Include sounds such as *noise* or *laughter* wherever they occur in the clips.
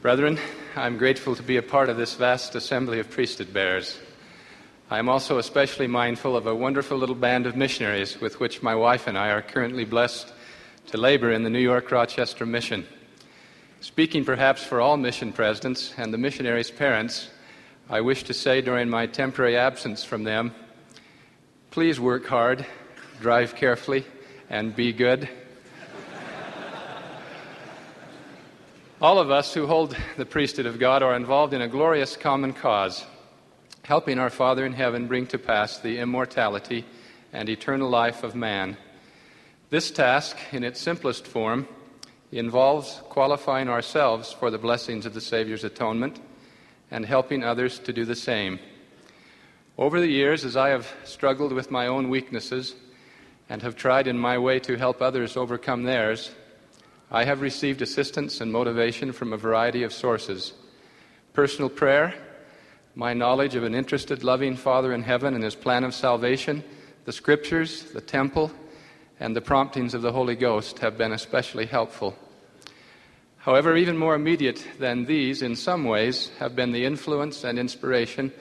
Brethren, I'm grateful to be a part of this vast assembly of priesthood bearers. I am also especially mindful of a wonderful little band of missionaries with which my wife and I are currently blessed to labor in the New York Rochester mission. Speaking perhaps for all mission presidents and the missionaries' parents, I wish to say during my temporary absence from them please work hard, drive carefully, and be good. All of us who hold the priesthood of God are involved in a glorious common cause, helping our Father in heaven bring to pass the immortality and eternal life of man. This task, in its simplest form, involves qualifying ourselves for the blessings of the Savior's atonement and helping others to do the same. Over the years, as I have struggled with my own weaknesses and have tried in my way to help others overcome theirs, I have received assistance and motivation from a variety of sources personal prayer, my knowledge of an interested, loving Father in heaven and his plan of salvation, the scriptures, the temple, and the promptings of the Holy Ghost have been especially helpful. However, even more immediate than these, in some ways, have been the influence and inspiration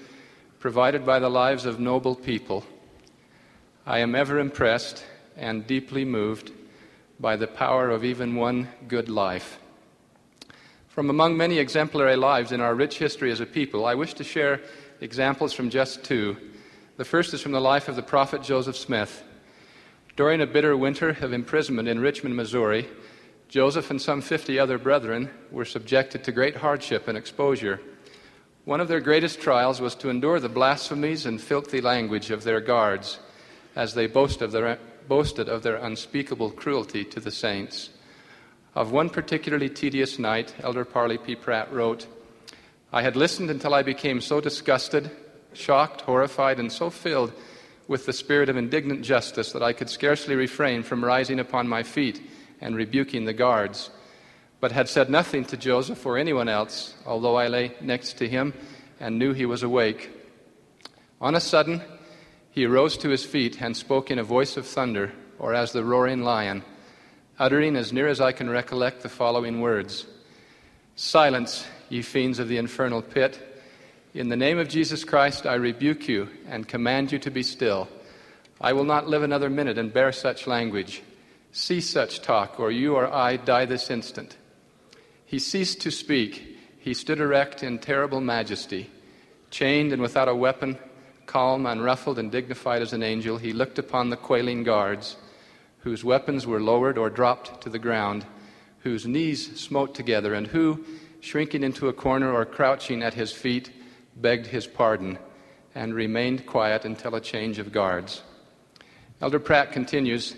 provided by the lives of noble people. I am ever impressed and deeply moved by the power of even one good life. From among many exemplary lives in our rich history as a people, I wish to share examples from just two. The first is from the life of the prophet Joseph Smith. During a bitter winter of imprisonment in Richmond, Missouri, Joseph and some 50 other brethren were subjected to great hardship and exposure. One of their greatest trials was to endure the blasphemies and filthy language of their guards as they boast of their, boasted of their unspeakable cruelty to the saints. Of one particularly tedious night, Elder Parley P. Pratt wrote, I had listened until I became so disgusted, shocked, horrified, and so filled with the spirit of indignant justice that I could scarcely refrain from rising upon my feet and rebuking the guards, but had said nothing to Joseph or anyone else, although I lay next to him and knew he was awake. On a sudden, he rose to his feet and spoke in a voice of thunder, or as the roaring lion, uttering, as near as I can recollect, the following words Silence, ye fiends of the infernal pit. In the name of Jesus Christ, I rebuke you and command you to be still. I will not live another minute and bear such language. Cease such talk, or you or I die this instant. He ceased to speak. He stood erect in terrible majesty, chained and without a weapon Calm, unruffled, and dignified as an angel, he looked upon the quailing guards, whose weapons were lowered or dropped to the ground, whose knees smote together, and who, shrinking into a corner or crouching at his feet, begged his pardon and remained quiet until a change of guards. Elder Pratt continues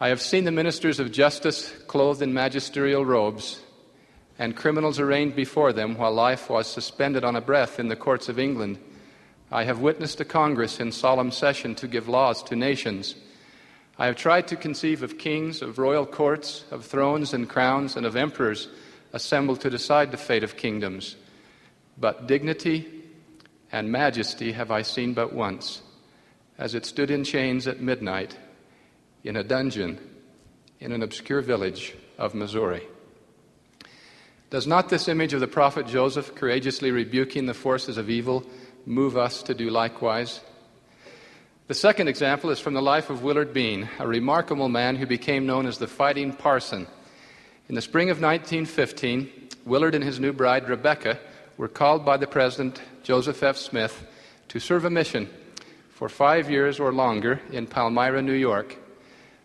I have seen the ministers of justice clothed in magisterial robes, and criminals arraigned before them while life was suspended on a breath in the courts of England I have witnessed a Congress in solemn session to give laws to nations. I have tried to conceive of kings, of royal courts, of thrones and crowns, and of emperors assembled to decide the fate of kingdoms. But dignity and majesty have I seen but once, as it stood in chains at midnight in a dungeon in an obscure village of Missouri. Does not this image of the prophet Joseph courageously rebuking the forces of evil? Move us to do likewise. The second example is from the life of Willard Bean, a remarkable man who became known as the Fighting Parson. In the spring of 1915, Willard and his new bride, Rebecca, were called by the President, Joseph F. Smith, to serve a mission for five years or longer in Palmyra, New York.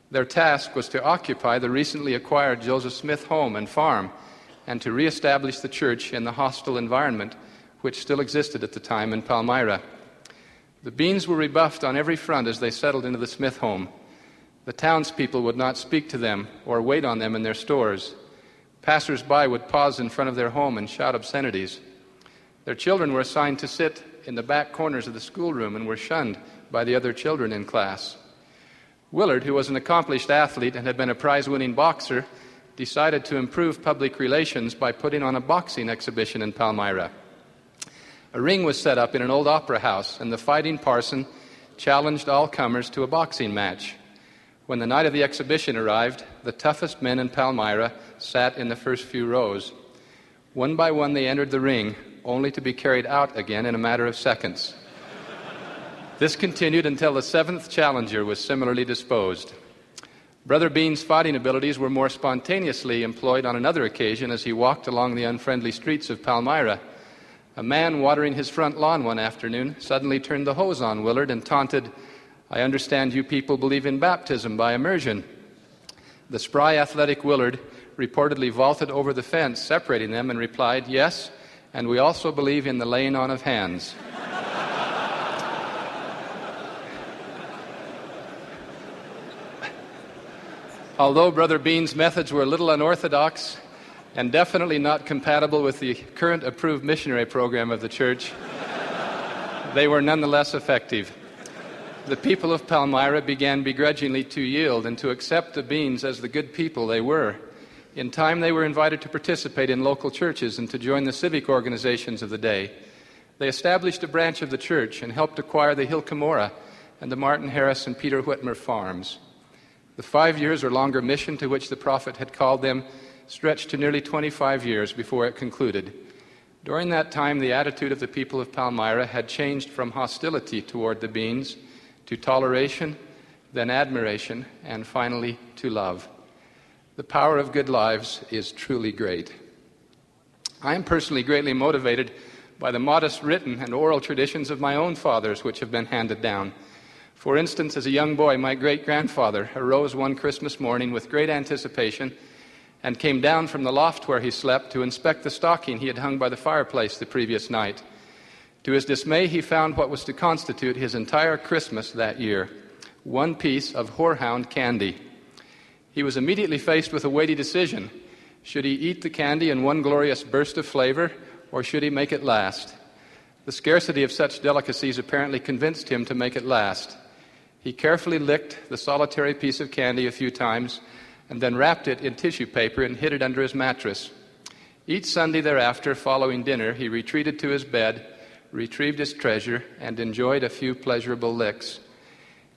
Their task was to occupy the recently acquired Joseph Smith home and farm and to reestablish the church in the hostile environment which still existed at the time in Palmyra. The Beans were rebuffed on every front as they settled into the Smith home. The townspeople would not speak to them or wait on them in their stores. Passers by would pause in front of their home and shout obscenities. Their children were assigned to sit in the back corners of the schoolroom and were shunned by the other children in class. Willard, who was an accomplished athlete and had been a prize winning boxer, decided to improve public relations by putting on a boxing exhibition in Palmyra. A ring was set up in an old opera house, and the fighting parson challenged all comers to a boxing match. When the night of the exhibition arrived, the toughest men in Palmyra sat in the first few rows. One by one, they entered the ring, only to be carried out again in a matter of seconds. this continued until the seventh challenger was similarly disposed. Brother Bean's fighting abilities were more spontaneously employed on another occasion as he walked along the unfriendly streets of Palmyra. A man watering his front lawn one afternoon suddenly turned the hose on Willard and taunted, I understand you people believe in baptism by immersion. The spry, athletic Willard reportedly vaulted over the fence separating them and replied, Yes, and we also believe in the laying on of hands. *laughs* Although Brother Bean's methods were a little unorthodox and definitely not compatible with the current approved missionary program of the church, they were nonetheless effective. The people of Palmyra began begrudgingly to yield and to accept the Beans as the good people they were. In time, they were invited to participate in local churches and to join the civic organizations of the day. They established a branch of the church and helped acquire the Hill Cumorah and the Martin Harris and Peter Whitmer farms. The five years or longer mission to which the prophet had called them stretched to nearly 25 years before it concluded. During that time, the attitude of the people of Palmyra had changed from hostility toward the Beans to toleration, then admiration, and finally to love. The power of good lives is truly great. I am personally greatly motivated by the modest written and oral traditions of my own fathers, which have been handed down. For instance, as a young boy, my great grandfather arose one Christmas morning with great anticipation and came down from the loft where he slept to inspect the stocking he had hung by the fireplace the previous night. To his dismay, he found what was to constitute his entire Christmas that year one piece of horehound candy. He was immediately faced with a weighty decision. Should he eat the candy in one glorious burst of flavor, or should he make it last? The scarcity of such delicacies apparently convinced him to make it last. He carefully licked the solitary piece of candy a few times and then wrapped it in tissue paper and hid it under his mattress. Each Sunday thereafter, following dinner, he retreated to his bed, retrieved his treasure, and enjoyed a few pleasurable licks.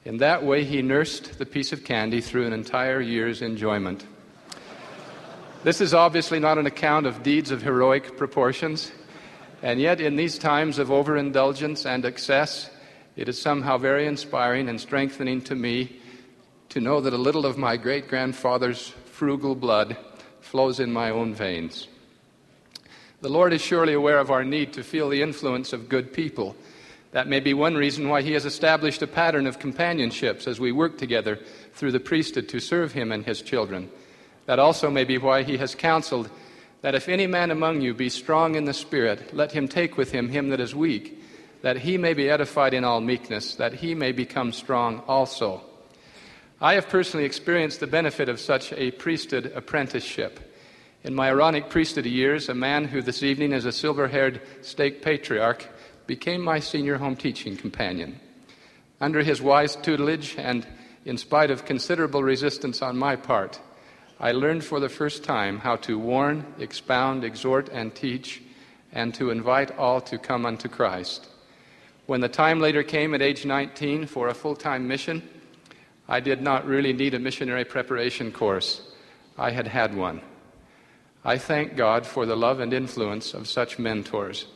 In that way, he nursed the piece of candy through an entire year's enjoyment. This is obviously not an account of deeds of heroic proportions, and yet, in these times of overindulgence and excess, it is somehow very inspiring and strengthening to me to know that a little of my great grandfather's frugal blood flows in my own veins. The Lord is surely aware of our need to feel the influence of good people. That may be one reason why He has established a pattern of companionships as we work together through the priesthood to serve Him and His children. That also may be why He has counseled that if any man among you be strong in the Spirit, let him take with him him that is weak that he may be edified in all meekness, that he may become strong also. I have personally experienced the benefit of such a priesthood apprenticeship. In my Aaronic priesthood years, a man who this evening is a silver haired stake patriarch became my senior home teaching companion. Under his wise tutelage, and in spite of considerable resistance on my part, I learned for the first time how to warn, expound, exhort, and teach, and to invite all to come unto Christ. When the time later came at age 19 for a full time mission, I did not really need a missionary preparation course. I had had one. I thank God for the love and influence of such mentors.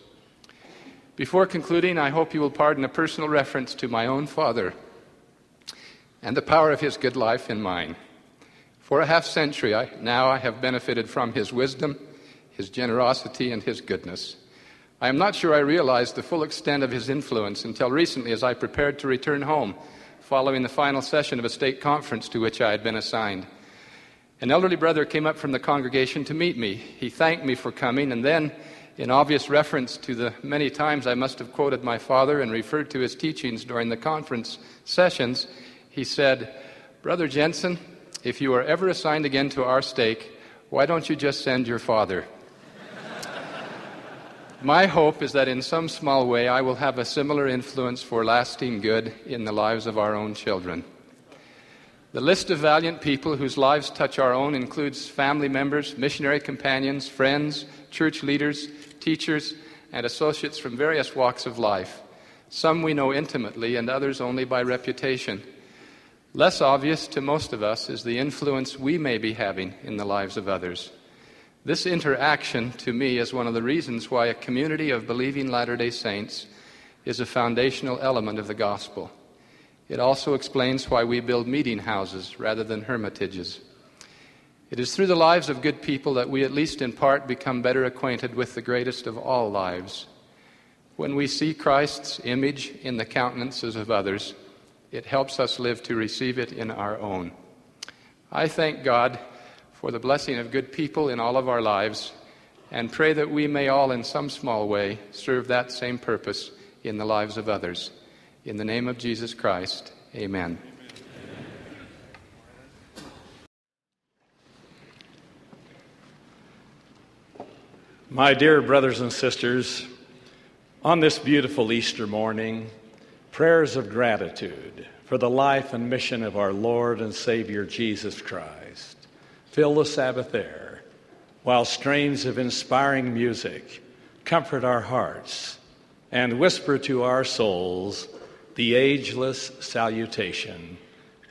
Before concluding, I hope you will pardon a personal reference to my own father and the power of his good life in mine. For a half century I, now, I have benefited from his wisdom, his generosity, and his goodness. I am not sure I realized the full extent of his influence until recently as I prepared to return home following the final session of a stake conference to which I had been assigned. An elderly brother came up from the congregation to meet me. He thanked me for coming, and then, in obvious reference to the many times I must have quoted my father and referred to his teachings during the conference sessions, he said, Brother Jensen, if you are ever assigned again to our stake, why don't you just send your father? My hope is that in some small way I will have a similar influence for lasting good in the lives of our own children. The list of valiant people whose lives touch our own includes family members, missionary companions, friends, church leaders, teachers, and associates from various walks of life. Some we know intimately, and others only by reputation. Less obvious to most of us is the influence we may be having in the lives of others. This interaction, to me, is one of the reasons why a community of believing Latter day Saints is a foundational element of the gospel. It also explains why we build meeting houses rather than hermitages. It is through the lives of good people that we, at least in part, become better acquainted with the greatest of all lives. When we see Christ's image in the countenances of others, it helps us live to receive it in our own. I thank God for the blessing of good people in all of our lives and pray that we may all, in some small way, serve that same purpose in the lives of others. In the name of Jesus Christ, amen. My dear brothers and sisters, on this beautiful Easter morning, prayers of gratitude for the life and mission of our Lord and Savior Jesus Christ fill the Sabbath air, while strains of inspiring music comfort our hearts and whisper to our souls the ageless salutation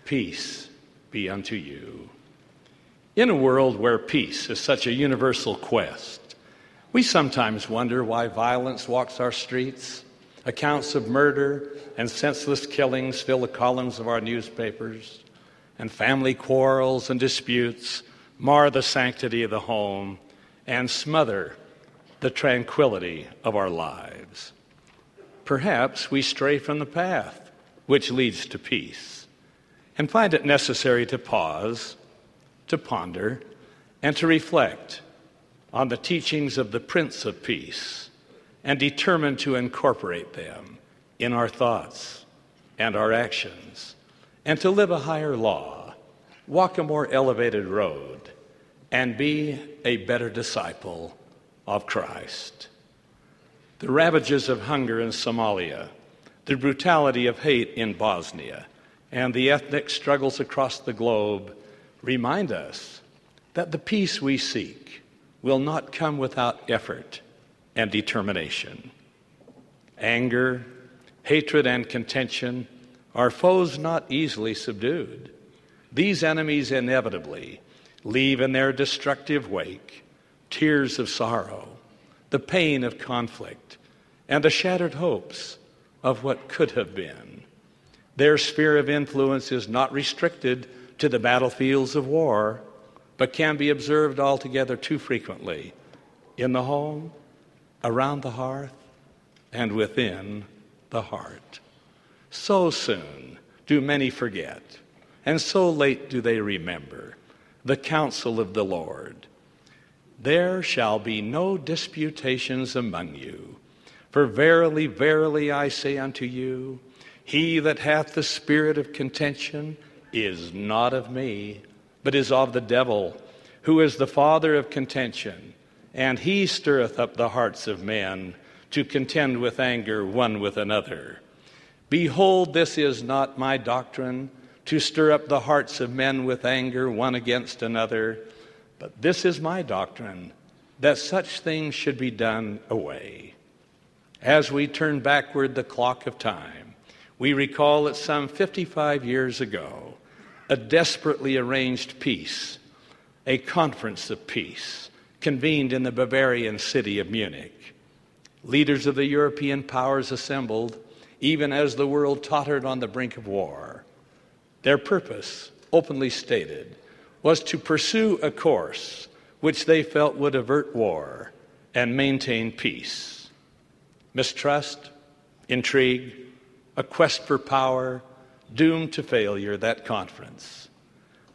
Peace be unto you. In a world where peace is such a universal quest, we sometimes wonder why violence walks our streets. Accounts of murder and senseless killings fill the columns of our newspapers, and family quarrels and disputes mar the sanctity of the home and smother the tranquility of our lives. Perhaps we stray from the path which leads to peace and find it necessary to pause, to ponder, and to reflect on the teachings of the Prince of Peace and determine to incorporate them in our thoughts and our actions, and to live a higher law, walk a more elevated road, and be a better disciple of Christ. The ravages of hunger in Somalia, the brutality of hate in Bosnia, and the ethnic struggles across the globe remind us that the peace we seek will not come without effort and determination. Anger, hatred, and contention are foes not easily subdued. These enemies inevitably leave in their destructive wake tears of sorrow, the pain of conflict, and the shattered hopes of what could have been. Their sphere of influence is not restricted to the battlefields of war but can be observed altogether too frequently in the home, around the hearth, and within the heart. So soon do many forget, and so late do they remember the counsel of the Lord. There shall be no disputations among you. For verily, verily, I say unto you, he that hath the spirit of contention is not of me, but is of the devil, who is the father of contention, and he stirreth up the hearts of men to contend with anger one with another. Behold, this is not my doctrine, to stir up the hearts of men with anger one against another, but this is my doctrine, that such things should be done away. As we turn backward the clock of time, we recall that some 55 years ago, a desperately arranged peace, a conference of peace, convened in the Bavarian city of Munich. Leaders of the European powers assembled, even as the world tottered on the brink of war. Their purpose, openly stated, was to pursue a course which they felt would avert war and maintain peace. Mistrust, intrigue, a quest for power, doomed to failure that conference.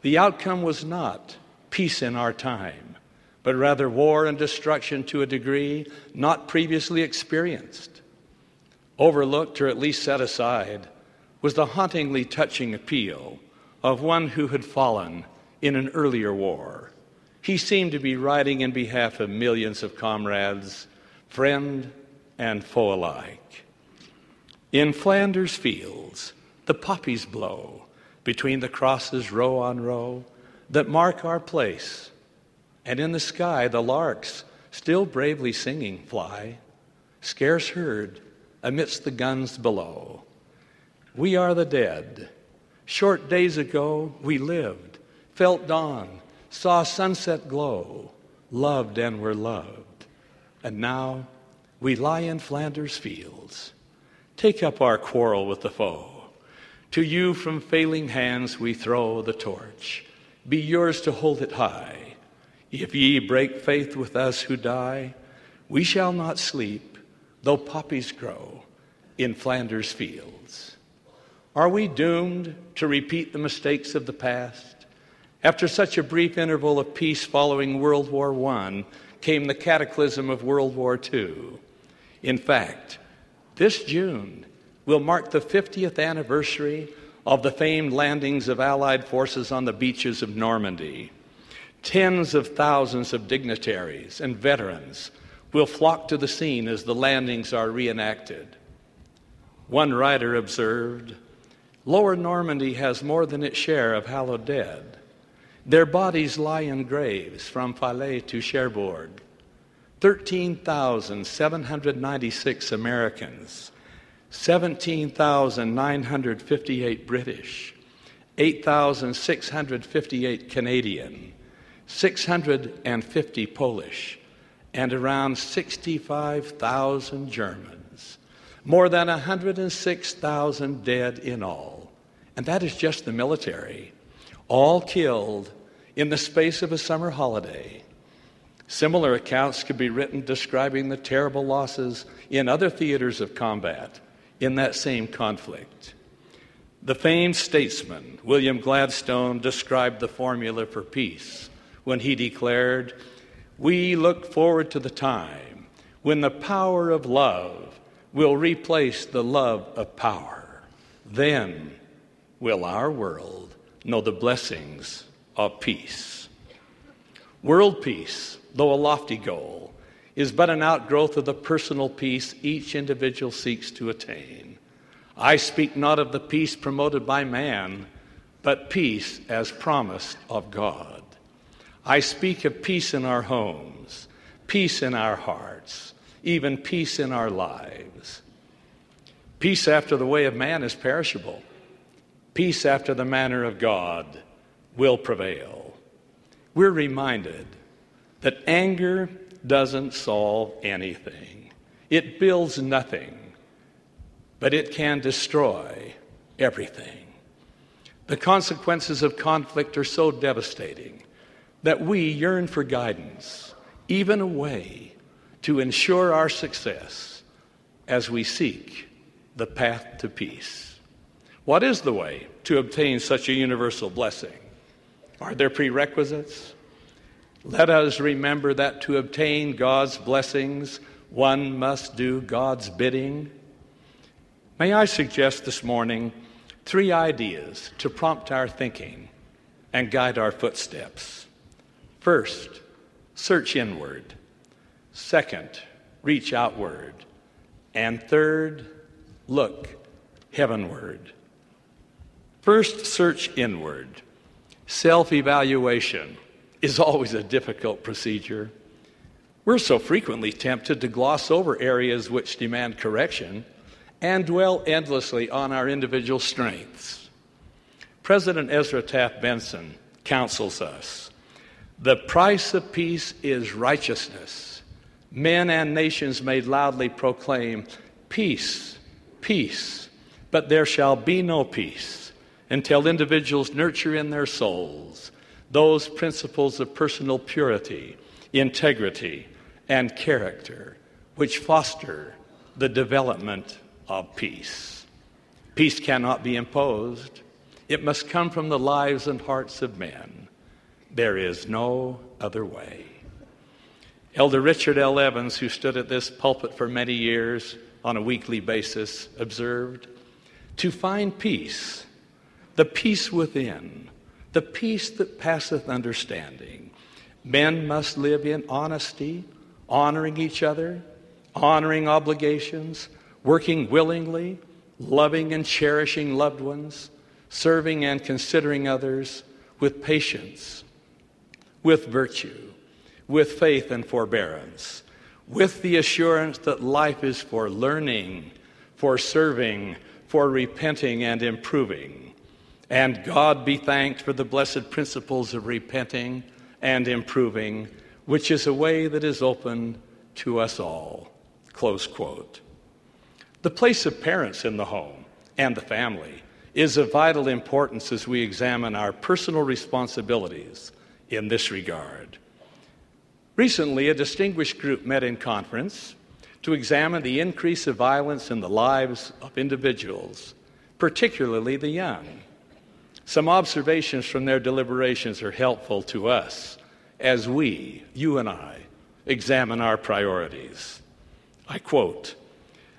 The outcome was not peace in our time, but rather war and destruction to a degree not previously experienced. Overlooked or at least set aside was the hauntingly touching appeal of one who had fallen in an earlier war. He seemed to be writing in behalf of millions of comrades, friend and foe alike. In Flanders fields, the poppies blow between the crosses row on row that mark our place. And in the sky, the larks, still bravely singing, fly, scarce heard amidst the guns below. We are the dead. Short days ago, we lived, felt dawn, saw sunset glow, loved and were loved. And now we lie in Flanders fields. Take up our quarrel with the foe. To you from failing hands we throw the torch. Be yours to hold it high. If ye break faith with us who die, we shall not sleep, though poppies grow in Flanders fields. Are we doomed to repeat the mistakes of the past? After such a brief interval of peace following World War I came the cataclysm of World War II. In fact, this June will mark the 50th anniversary of the famed landings of Allied forces on the beaches of Normandy. Tens of thousands of dignitaries and veterans will flock to the scene as the landings are reenacted. One writer observed Lower Normandy has more than its share of hallowed dead. Their bodies lie in graves from Falaise to Cherbourg. 13,796 Americans 17,958 British, 8,658 Canadian, 650 Polish, and around 65,000 Germans. More than 106,000 dead in all. And that is just the military. All killed in the space of a summer holiday. Similar accounts could be written describing the terrible losses in other theaters of combat in that same conflict. The famed statesman William Gladstone described the formula for peace when he declared, We look forward to the time when the power of love will replace the love of power. Then will our world know the blessings of peace. World peace, though a lofty goal, is but an outgrowth of the personal peace each individual seeks to attain. I speak not of the peace promoted by man, but peace as promised of God. I speak of peace in our homes, peace in our hearts, even peace in our lives. Peace after the way of man is perishable. Peace after the manner of God will prevail. We're reminded that anger doesn't solve anything, it builds nothing, but it can destroy everything. The consequences of conflict are so devastating that we yearn for guidance, even a way to ensure our success as we seek the path to peace. What is the way to obtain such a universal blessing? Are there prerequisites? Let us remember that to obtain God's blessings, one must do God's bidding. May I suggest this morning three ideas to prompt our thinking and guide our footsteps. First, search inward. Second, reach outward. And third, look heavenward. First, search inward. Self evaluation is always a difficult procedure. We're so frequently tempted to gloss over areas which demand correction and dwell endlessly on our individual strengths. President Ezra Taft Benson counsels us the price of peace is righteousness. Men and nations may loudly proclaim, Peace, peace, but there shall be no peace until individuals nurture in their souls those principles of personal purity, integrity, and character which foster the development of peace. Peace cannot be imposed, it must come from the lives and hearts of men. There is no other way. Elder Richard L. Evans, who stood at this pulpit for many years on a weekly basis, observed To find peace, the peace within, the peace that passeth understanding. Men must live in honesty, honoring each other, honoring obligations, working willingly, loving and cherishing loved ones, serving and considering others with patience, with virtue, with faith and forbearance, with the assurance that life is for learning, for serving, for repenting and improving and God be thanked for the blessed principles of repenting and improving, which is a way that is open to us all. Close quote. The place of parents in the home and the family is of vital importance as we examine our personal responsibilities in this regard. Recently, a distinguished group met in conference to examine the increase of violence in the lives of individuals, particularly the young. Some observations from their deliberations are helpful to us as we, you and I, examine our priorities. I quote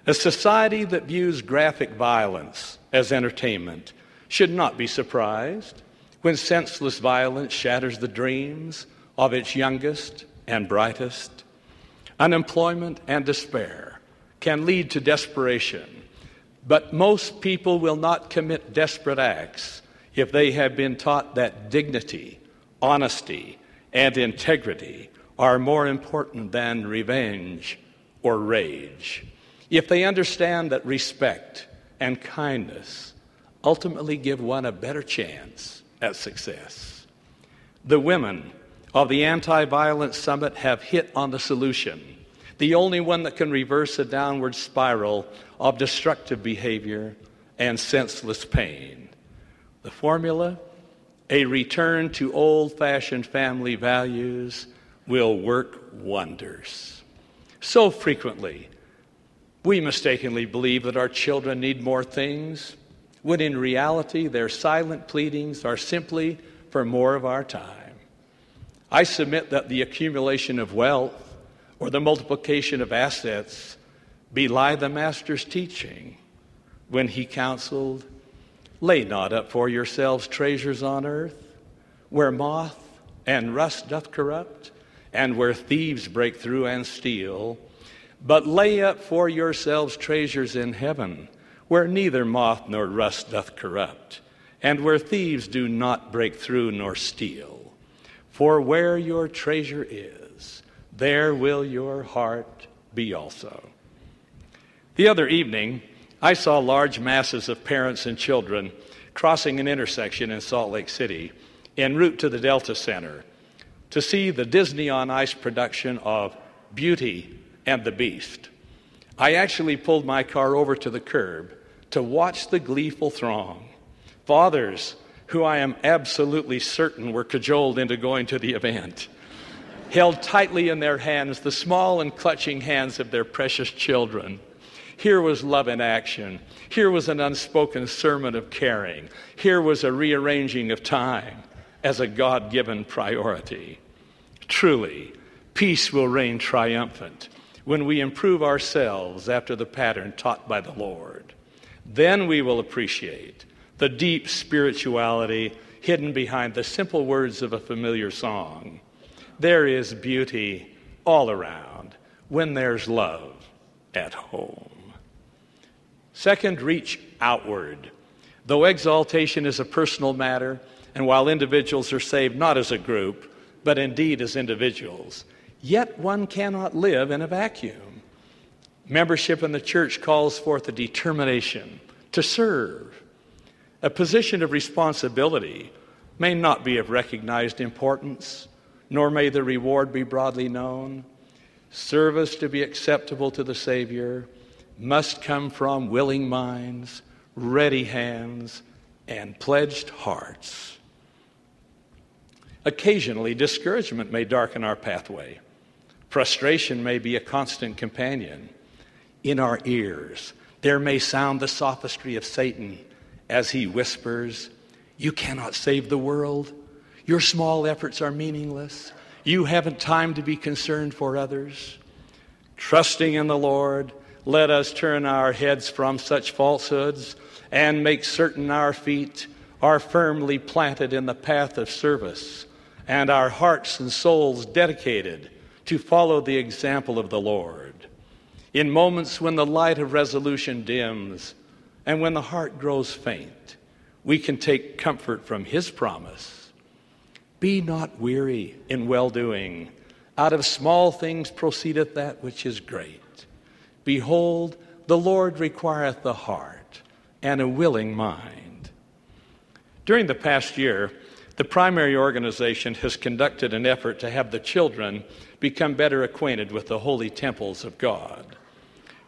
A society that views graphic violence as entertainment should not be surprised when senseless violence shatters the dreams of its youngest and brightest. Unemployment and despair can lead to desperation, but most people will not commit desperate acts if they have been taught that dignity, honesty, and integrity are more important than revenge or rage. If they understand that respect and kindness ultimately give one a better chance at success. The women of the Anti Violence Summit have hit on the solution, the only one that can reverse a downward spiral of destructive behavior and senseless pain. The formula a return to old fashioned family values will work wonders. So frequently, we mistakenly believe that our children need more things, when in reality, their silent pleadings are simply for more of our time. I submit that the accumulation of wealth or the multiplication of assets belie the Master's teaching when he counseled, Lay not up for yourselves treasures on earth, where moth and rust doth corrupt, and where thieves break through and steal but lay up for yourselves treasures in heaven, where neither moth nor rust doth corrupt, and where thieves do not break through nor steal. For where your treasure is, there will your heart be also. The other evening, I saw large masses of parents and children crossing an intersection in Salt Lake City en route to the Delta Center to see the Disney on Ice production of Beauty and the beast. I actually pulled my car over to the curb to watch the gleeful throng. Fathers, who I am absolutely certain were cajoled into going to the event, held tightly in their hands the small and clutching hands of their precious children. Here was love in action. Here was an unspoken sermon of caring. Here was a rearranging of time as a God given priority. Truly, peace will reign triumphant when we improve ourselves after the pattern taught by the Lord. Then we will appreciate the deep spirituality hidden behind the simple words of a familiar song. There is beauty all around when there's love at home. Second, reach outward. Though exaltation is a personal matter, and while individuals are saved not as a group, but indeed as individuals, Yet one cannot live in a vacuum. Membership in the church calls forth a determination to serve. A position of responsibility may not be of recognized importance, nor may the reward be broadly known. Service to be acceptable to the Savior must come from willing minds, ready hands, and pledged hearts. Occasionally, discouragement may darken our pathway. Frustration may be a constant companion. In our ears, there may sound the sophistry of Satan as he whispers, You cannot save the world. Your small efforts are meaningless. You haven't time to be concerned for others. Trusting in the Lord, let us turn our heads from such falsehoods and make certain our feet are firmly planted in the path of service and our hearts and souls dedicated to follow the example of the Lord. In moments when the light of resolution dims and when the heart grows faint, we can take comfort from His promise. Be not weary in well doing. Out of small things proceedeth that which is great. Behold, the Lord requireth the heart and a willing mind. During the past year, the primary organization has conducted an effort to have the children become better acquainted with the holy temples of God.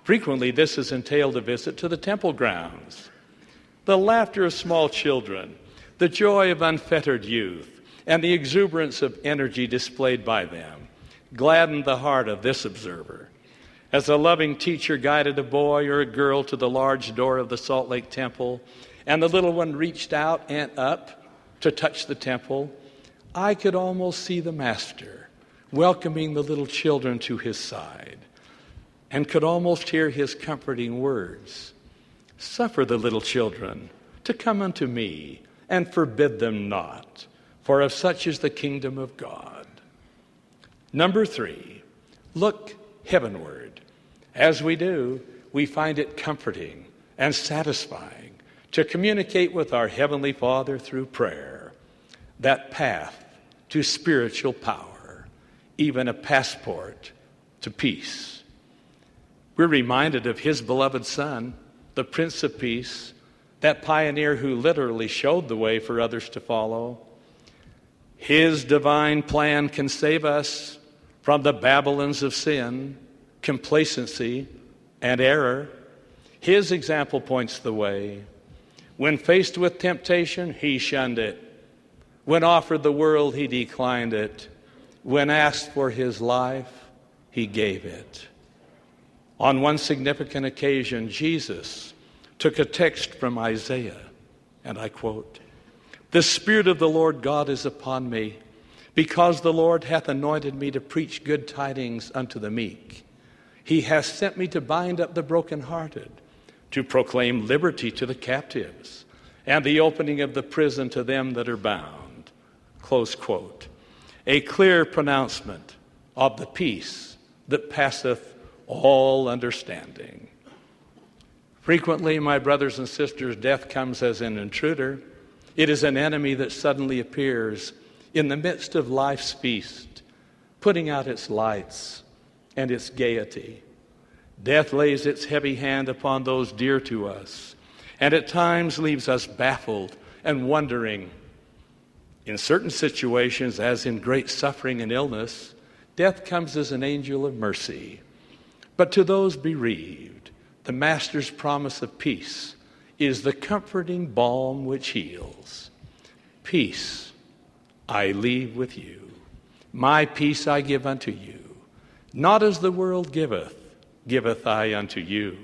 Frequently, this has entailed a visit to the temple grounds. The laughter of small children, the joy of unfettered youth, and the exuberance of energy displayed by them gladdened the heart of this observer. As a loving teacher guided a boy or a girl to the large door of the Salt Lake Temple, and the little one reached out and up to touch the temple, I could almost see the Master welcoming the little children to his side and could almost hear his comforting words Suffer the little children to come unto me and forbid them not, for of such is the kingdom of God. Number three, look heavenward. As we do, we find it comforting and satisfying to communicate with our Heavenly Father through prayer, that path to spiritual power, even a passport to peace. We're reminded of His beloved Son, the Prince of Peace, that pioneer who literally showed the way for others to follow. His divine plan can save us from the Babylons of sin, complacency, and error. His example points the way. When faced with temptation, he shunned it. When offered the world, he declined it. When asked for his life, he gave it. On one significant occasion, Jesus took a text from Isaiah, and I quote The Spirit of the Lord God is upon me, because the Lord hath anointed me to preach good tidings unto the meek. He hath sent me to bind up the brokenhearted to proclaim liberty to the captives and the opening of the prison to them that are bound. Close quote. A clear pronouncement of the peace that passeth all understanding. Frequently, my brothers and sisters, death comes as an intruder. It is an enemy that suddenly appears in the midst of life's feast, putting out its lights and its gaiety. Death lays its heavy hand upon those dear to us, and at times leaves us baffled and wondering. In certain situations, as in great suffering and illness, death comes as an angel of mercy. But to those bereaved, the Master's promise of peace is the comforting balm which heals. Peace I leave with you. My peace I give unto you. Not as the world giveth, giveth I unto you.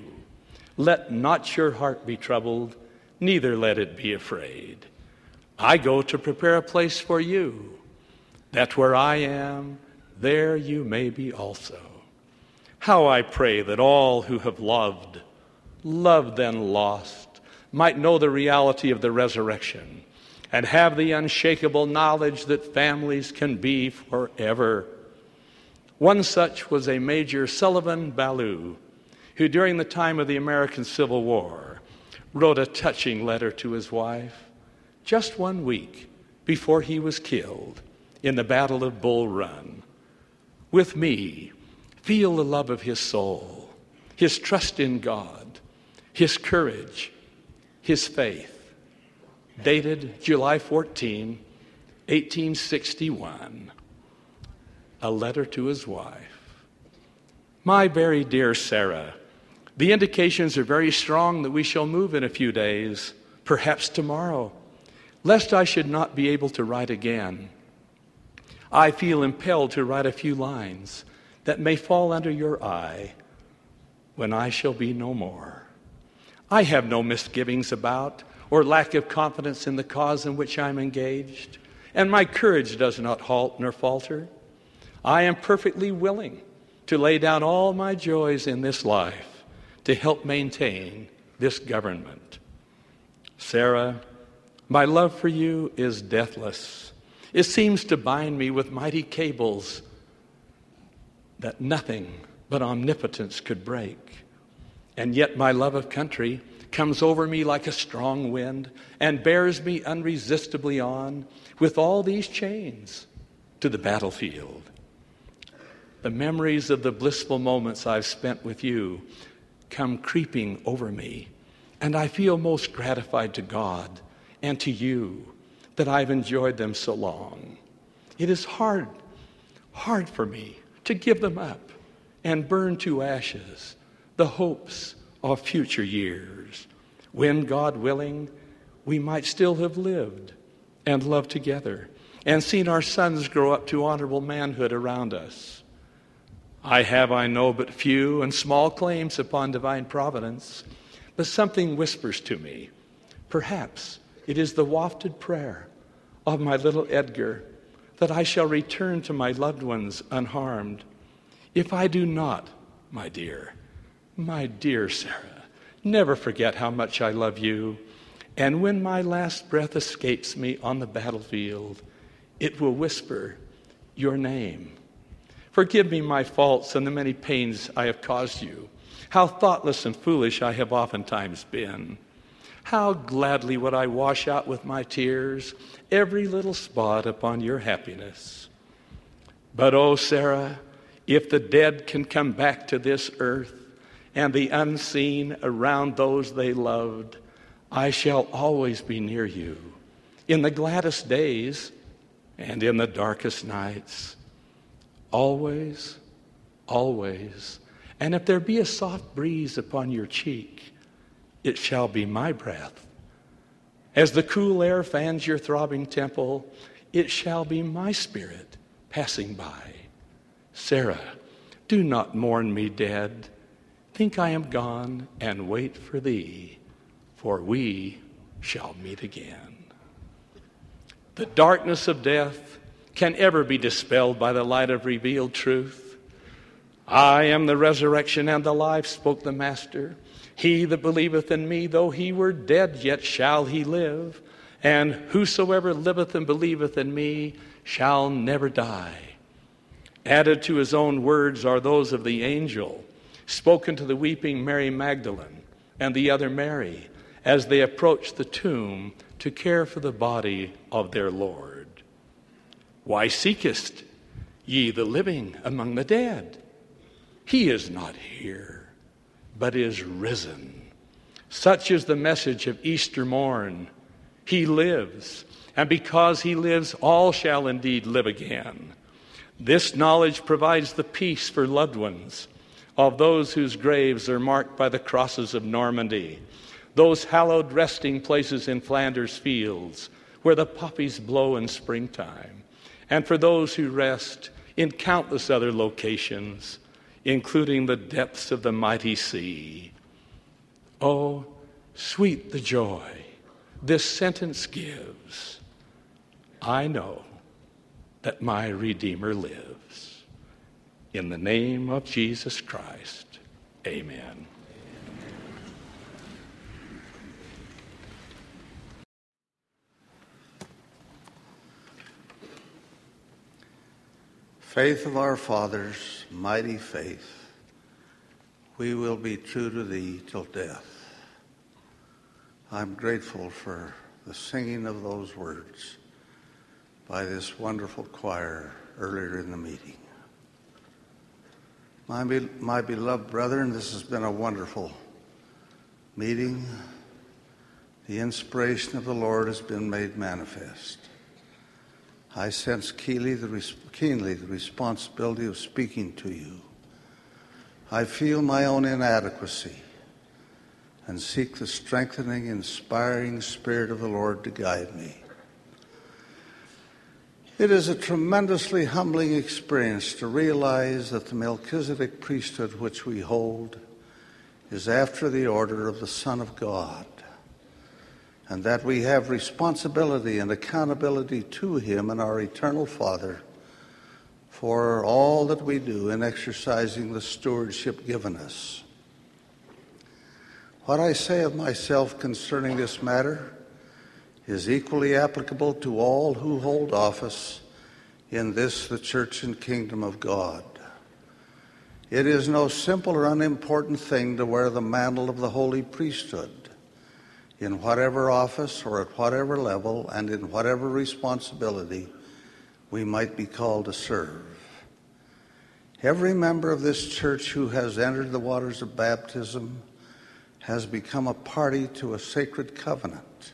Let not your heart be troubled, neither let it be afraid. I go to prepare a place for you, that where I am, there you may be also. How I pray that all who have loved, loved then lost, might know the reality of the resurrection and have the unshakable knowledge that families can be forever one such was a Major Sullivan Ballou, who during the time of the American Civil War wrote a touching letter to his wife just one week before he was killed in the Battle of Bull Run. With me, feel the love of his soul, his trust in God, his courage, his faith. Dated July 14, 1861 a letter to his wife. My very dear Sarah, the indications are very strong that we shall move in a few days, perhaps tomorrow, lest I should not be able to write again. I feel impelled to write a few lines that may fall under your eye when I shall be no more. I have no misgivings about or lack of confidence in the cause in which I'm engaged, and my courage does not halt nor falter. I am perfectly willing to lay down all my joys in this life to help maintain this government. Sarah, my love for you is deathless. It seems to bind me with mighty cables that nothing but omnipotence could break. And yet, my love of country comes over me like a strong wind and bears me unresistibly on with all these chains to the battlefield. The memories of the blissful moments I've spent with you come creeping over me, and I feel most gratified to God and to you that I've enjoyed them so long. It is hard, hard for me to give them up and burn to ashes the hopes of future years when, God willing, we might still have lived and loved together and seen our sons grow up to honorable manhood around us. I have, I know, but few and small claims upon divine providence, but something whispers to me. Perhaps it is the wafted prayer of my little Edgar that I shall return to my loved ones unharmed. If I do not, my dear, my dear Sarah, never forget how much I love you. And when my last breath escapes me on the battlefield, it will whisper your name. Forgive me my faults and the many pains I have caused you. How thoughtless and foolish I have oftentimes been. How gladly would I wash out with my tears every little spot upon your happiness. But, oh, Sarah, if the dead can come back to this earth and the unseen around those they loved, I shall always be near you in the gladdest days and in the darkest nights. Always, always. And if there be a soft breeze upon your cheek, it shall be my breath. As the cool air fans your throbbing temple, it shall be my spirit passing by. Sarah, do not mourn me dead. Think I am gone and wait for thee, for we shall meet again. The darkness of death can ever be dispelled by the light of revealed truth. I am the resurrection and the life, spoke the Master. He that believeth in me, though he were dead, yet shall he live. And whosoever liveth and believeth in me shall never die. Added to his own words are those of the angel, spoken to the weeping Mary Magdalene and the other Mary as they approached the tomb to care for the body of their Lord. Why seekest ye the living among the dead? He is not here, but is risen. Such is the message of Easter morn. He lives, and because he lives, all shall indeed live again. This knowledge provides the peace for loved ones of those whose graves are marked by the crosses of Normandy those hallowed resting places in Flanders fields where the poppies blow in springtime, and for those who rest in countless other locations, including the depths of the mighty sea. Oh, sweet the joy this sentence gives. I know that my Redeemer lives. In the name of Jesus Christ, amen. Faith of our fathers, mighty faith, we will be true to thee till death. I'm grateful for the singing of those words by this wonderful choir earlier in the meeting. My, be- my beloved brethren, this has been a wonderful meeting. The inspiration of the Lord has been made manifest. I sense keenly the, keenly the responsibility of speaking to you. I feel my own inadequacy and seek the strengthening, inspiring Spirit of the Lord to guide me. It is a tremendously humbling experience to realize that the Melchizedek priesthood which we hold is after the order of the Son of God and that we have responsibility and accountability to Him and our eternal Father for all that we do in exercising the stewardship given us. What I say of myself concerning this matter is equally applicable to all who hold office in this, the church and kingdom of God. It is no simple or unimportant thing to wear the mantle of the holy priesthood in whatever office or at whatever level and in whatever responsibility we might be called to serve. Every member of this church who has entered the waters of baptism has become a party to a sacred covenant.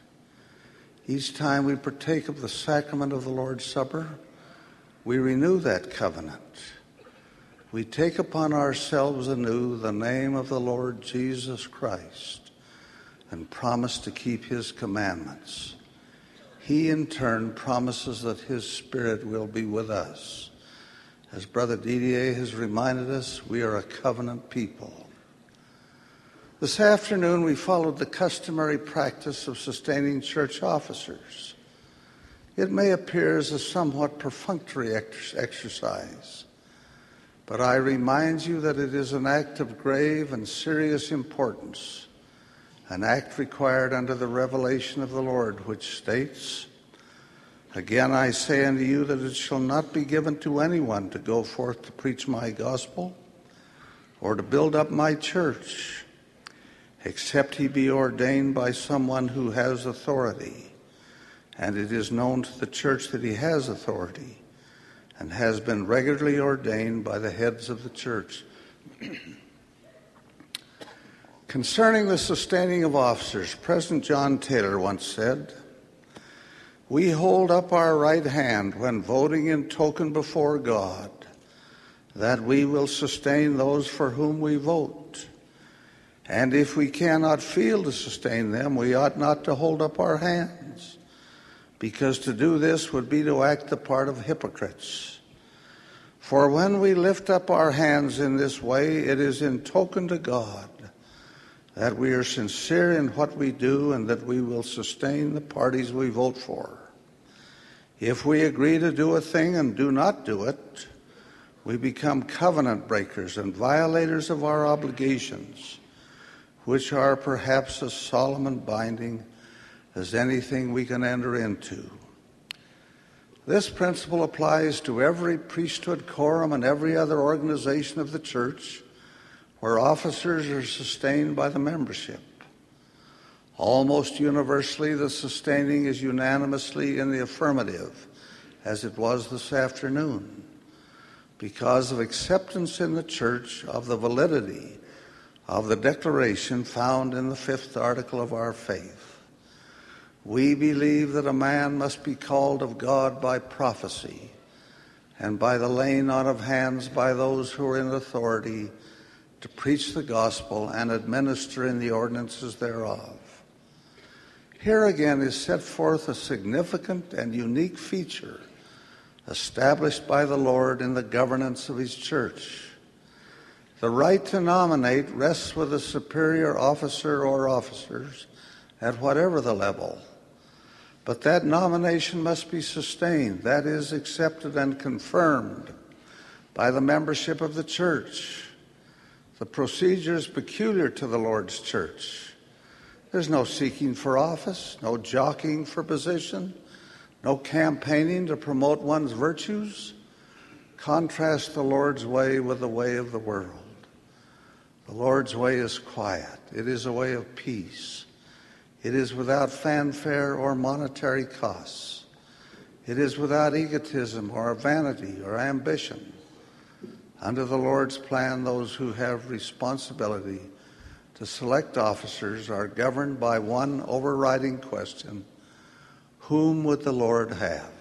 Each time we partake of the sacrament of the Lord's Supper, we renew that covenant. We take upon ourselves anew the name of the Lord Jesus Christ and promise to keep his commandments. He, in turn, promises that his Spirit will be with us. As Brother Didier has reminded us, we are a covenant people. This afternoon, we followed the customary practice of sustaining church officers. It may appear as a somewhat perfunctory ex- exercise, but I remind you that it is an act of grave and serious importance, an act required under the revelation of the Lord, which states, Again I say unto you that it shall not be given to anyone to go forth to preach my gospel or to build up my church except he be ordained by someone who has authority. And it is known to the church that he has authority and has been regularly ordained by the heads of the church. *clears throat* Concerning the sustaining of officers, President John Taylor once said, We hold up our right hand when voting in token before God that we will sustain those for whom we vote. And if we cannot feel to sustain them, we ought not to hold up our hands, because to do this would be to act the part of hypocrites. For when we lift up our hands in this way, it is in token to God that we are sincere in what we do and that we will sustain the parties we vote for. If we agree to do a thing and do not do it, we become covenant breakers and violators of our obligations which are perhaps as solemn and binding as anything we can enter into. This principle applies to every priesthood quorum and every other organization of the church where officers are sustained by the membership. Almost universally, the sustaining is unanimously in the affirmative, as it was this afternoon, because of acceptance in the church of the validity of the declaration found in the fifth article of our faith. We believe that a man must be called of God by prophecy and by the laying on of hands by those who are in authority to preach the gospel and administer in the ordinances thereof. Here again is set forth a significant and unique feature established by the Lord in the governance of his church. The right to nominate rests with a superior officer or officers at whatever the level. But that nomination must be sustained, that is, accepted and confirmed by the membership of the church. The procedure is peculiar to the Lord's church. There's no seeking for office, no jockeying for position, no campaigning to promote one's virtues. Contrast the Lord's way with the way of the world. The Lord's way is quiet. It is a way of peace. It is without fanfare or monetary costs. It is without egotism or vanity or ambition. Under the Lord's plan, those who have responsibility to select officers are governed by one overriding question Whom would the Lord have?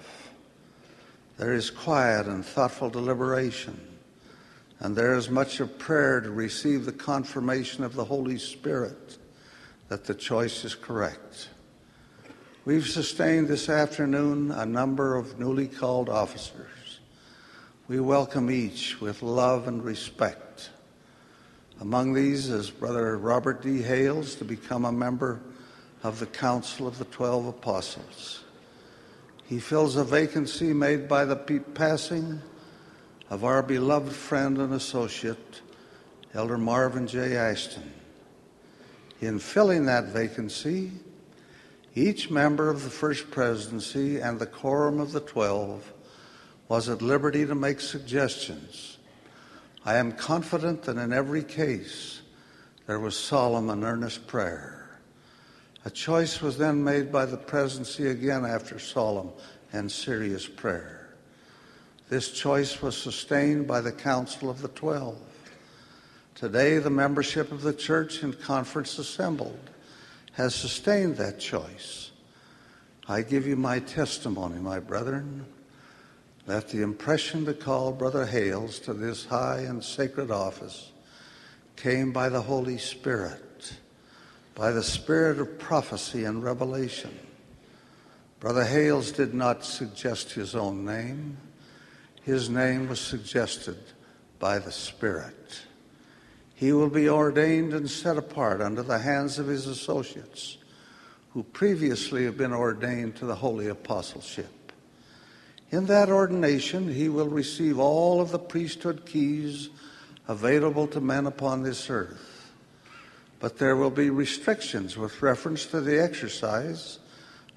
There is quiet and thoughtful deliberation and there is much of prayer to receive the confirmation of the Holy Spirit that the choice is correct. We've sustained this afternoon a number of newly called officers. We welcome each with love and respect. Among these is Brother Robert D. Hales to become a member of the Council of the Twelve Apostles. He fills a vacancy made by the passing of our beloved friend and associate, Elder Marvin J. Ashton. In filling that vacancy, each member of the First Presidency and the Quorum of the Twelve was at liberty to make suggestions. I am confident that in every case there was solemn and earnest prayer. A choice was then made by the presidency again after solemn and serious prayer. This choice was sustained by the Council of the Twelve. Today, the membership of the church in conference assembled has sustained that choice. I give you my testimony, my brethren, that the impression to call Brother Hales to this high and sacred office came by the Holy Spirit, by the spirit of prophecy and revelation. Brother Hales did not suggest his own name. His name was suggested by the Spirit. He will be ordained and set apart under the hands of his associates who previously have been ordained to the holy apostleship. In that ordination, he will receive all of the priesthood keys available to men upon this earth. But there will be restrictions with reference to the exercise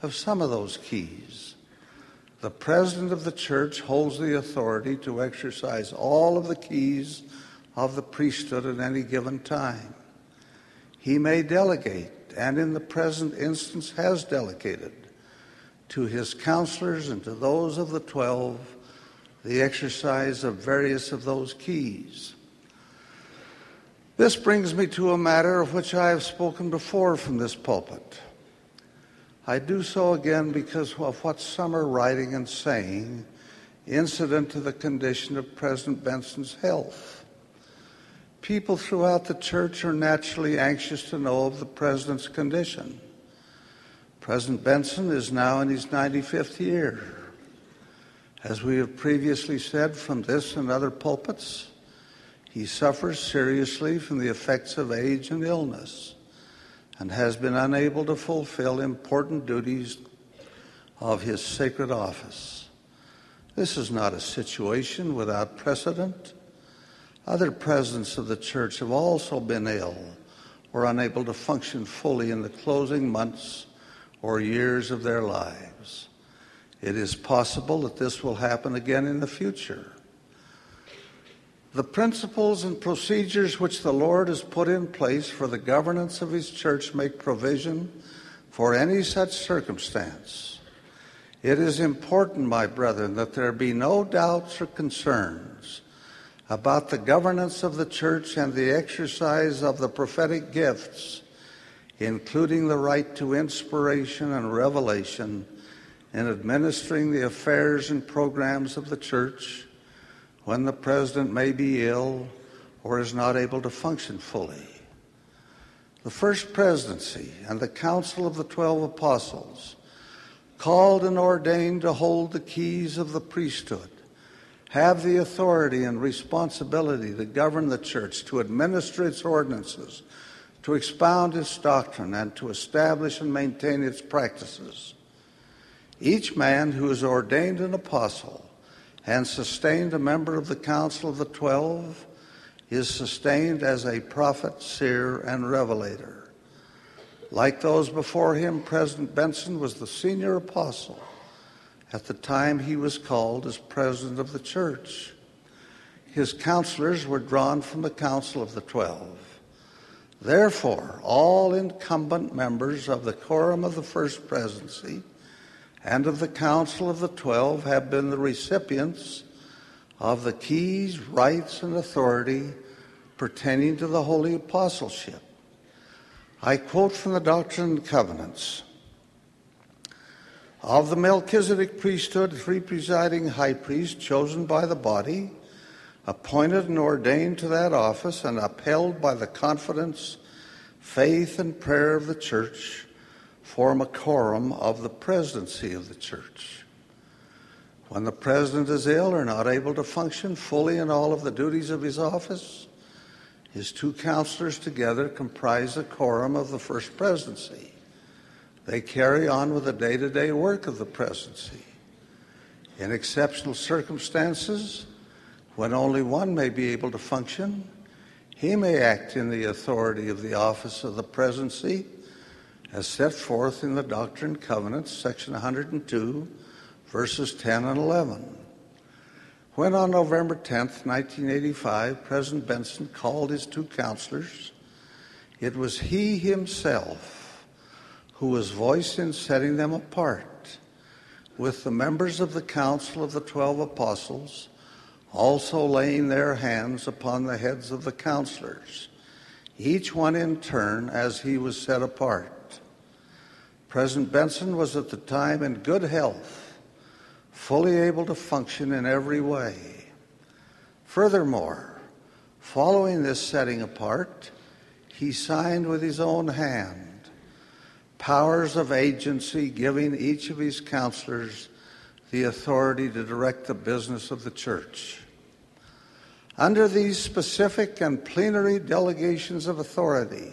of some of those keys. The president of the church holds the authority to exercise all of the keys of the priesthood at any given time. He may delegate and in the present instance has delegated to his counselors and to those of the twelve the exercise of various of those keys. This brings me to a matter of which I have spoken before from this pulpit. I do so again because of what some are writing and saying incident to the condition of President Benson's health. People throughout the church are naturally anxious to know of the president's condition. President Benson is now in his 95th year. As we have previously said from this and other pulpits, he suffers seriously from the effects of age and illness and has been unable to fulfill important duties of his sacred office. This is not a situation without precedent. Other presidents of the church have also been ill or unable to function fully in the closing months or years of their lives. It is possible that this will happen again in the future. The principles and procedures which the Lord has put in place for the governance of His church make provision for any such circumstance. It is important, my brethren, that there be no doubts or concerns about the governance of the church and the exercise of the prophetic gifts, including the right to inspiration and revelation in administering the affairs and programs of the church when the president may be ill or is not able to function fully. The first presidency and the council of the twelve apostles, called and ordained to hold the keys of the priesthood, have the authority and responsibility to govern the church, to administer its ordinances, to expound its doctrine, and to establish and maintain its practices. Each man who is ordained an apostle and sustained a member of the council of the twelve is sustained as a prophet, seer, and revelator. Like those before him, President Benson was the senior apostle at the time he was called as president of the church. His counselors were drawn from the council of the twelve. Therefore, all incumbent members of the quorum of the first presidency and of the council of the twelve have been the recipients of the keys, rights, and authority pertaining to the holy apostleship. I quote from the Doctrine and Covenants. Of the Melchizedek priesthood, three presiding high priests chosen by the body, appointed and ordained to that office, and upheld by the confidence, faith, and prayer of the church, form a quorum of the presidency of the church. When the president is ill or not able to function fully in all of the duties of his office, his two counselors together comprise the quorum of the first presidency. They carry on with the day to day work of the presidency. In exceptional circumstances, when only one may be able to function, he may act in the authority of the office of the presidency as set forth in the Doctrine and Covenants, section 102, verses 10 and 11. When on November 10, 1985, President Benson called his two counselors, it was he himself who was voiced in setting them apart, with the members of the council of the twelve apostles also laying their hands upon the heads of the counselors, each one in turn as he was set apart. President Benson was at the time in good health, fully able to function in every way. Furthermore, following this setting apart, he signed with his own hand powers of agency giving each of his counselors the authority to direct the business of the church. Under these specific and plenary delegations of authority,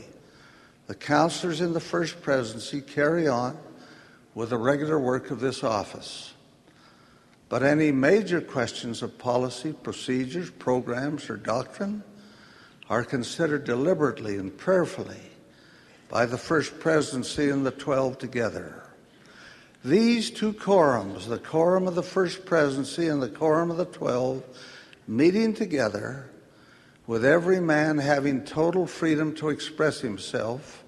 the counselors in the First Presidency carry on with the regular work of this office. But any major questions of policy, procedures, programs, or doctrine are considered deliberately and prayerfully by the First Presidency and the Twelve together. These two quorums, the quorum of the First Presidency and the quorum of the Twelve, meeting together, with every man having total freedom to express himself,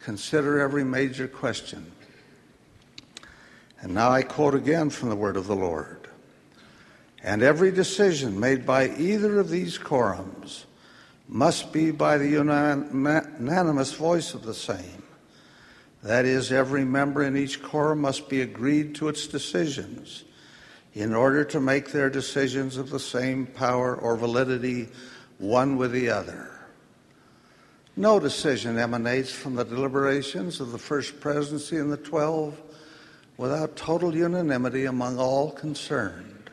consider every major question. And now I quote again from the word of the Lord. And every decision made by either of these quorums must be by the unanimous voice of the same. That is, every member in each quorum must be agreed to its decisions in order to make their decisions of the same power or validity one with the other. No decision emanates from the deliberations of the First Presidency and the Twelve without total unanimity among all concerned.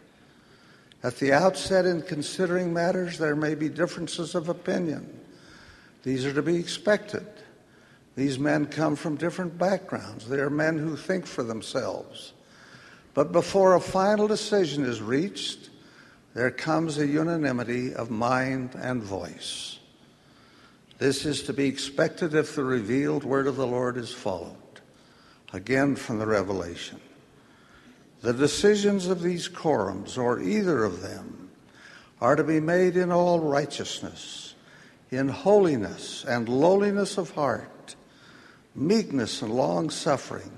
At the outset, in considering matters, there may be differences of opinion. These are to be expected. These men come from different backgrounds. They are men who think for themselves. But before a final decision is reached, there comes a unanimity of mind and voice. This is to be expected if the revealed word of the Lord is followed. Again from the Revelation. The decisions of these quorums, or either of them, are to be made in all righteousness, in holiness and lowliness of heart, meekness and long suffering,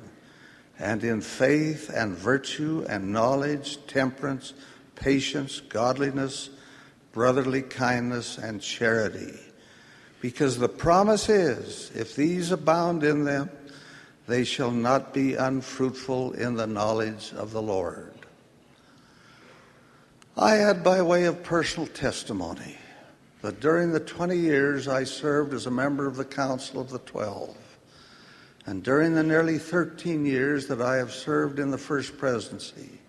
and in faith and virtue and knowledge, temperance, patience, godliness, brotherly kindness, and charity. Because the promise is, if these abound in them, they shall not be unfruitful in the knowledge of the Lord. I add by way of personal testimony that during the 20 years I served as a member of the Council of the Twelve, and during the nearly 13 years that I have served in the First Presidency,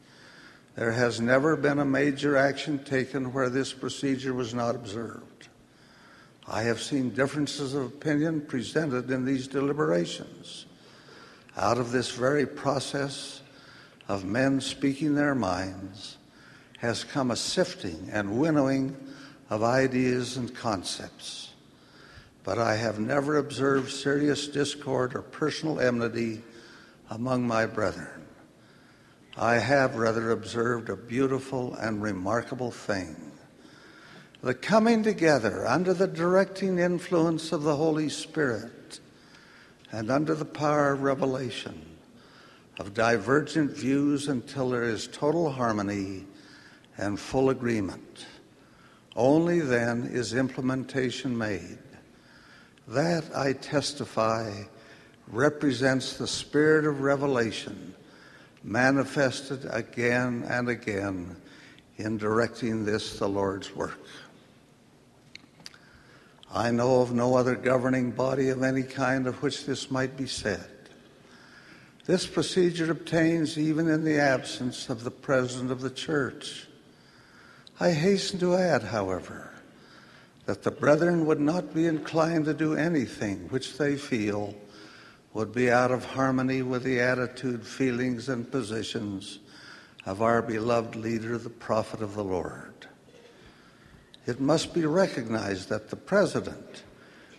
there has never been a major action taken where this procedure was not observed. I have seen differences of opinion presented in these deliberations. Out of this very process of men speaking their minds has come a sifting and winnowing of ideas and concepts. But I have never observed serious discord or personal enmity among my brethren. I have rather observed a beautiful and remarkable thing the coming together under the directing influence of the Holy Spirit and under the power of revelation of divergent views until there is total harmony and full agreement. Only then is implementation made. That, I testify, represents the spirit of revelation manifested again and again in directing this, the Lord's work. I know of no other governing body of any kind of which this might be said. This procedure obtains even in the absence of the President of the Church. I hasten to add, however, that the brethren would not be inclined to do anything which they feel would be out of harmony with the attitude, feelings, and positions of our beloved leader, the prophet of the Lord it must be recognized that the president,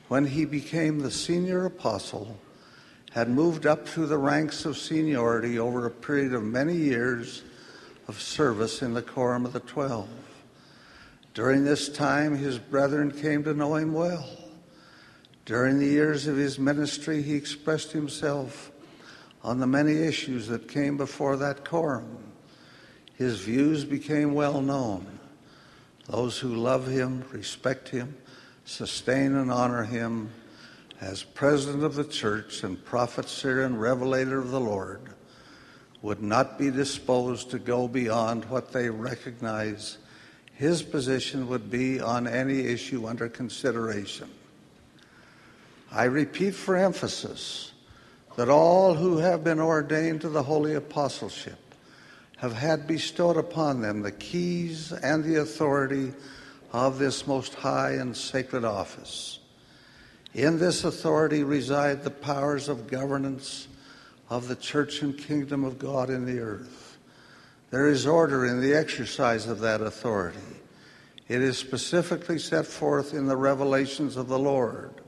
when he became the senior apostle, had moved up through the ranks of seniority over a period of many years of service in the Quorum of the Twelve. During this time, his brethren came to know him well. During the years of his ministry, he expressed himself on the many issues that came before that quorum. His views became well known. Those who love him, respect him, sustain and honor him, as president of the church and prophet, seer, and revelator of the Lord, would not be disposed to go beyond what they recognize his position would be on any issue under consideration. I repeat for emphasis that all who have been ordained to the holy apostleship have had bestowed upon them the keys and the authority of this most high and sacred office. In this authority reside the powers of governance of the church and kingdom of God in the earth. There is order in the exercise of that authority. It is specifically set forth in the revelations of the Lord.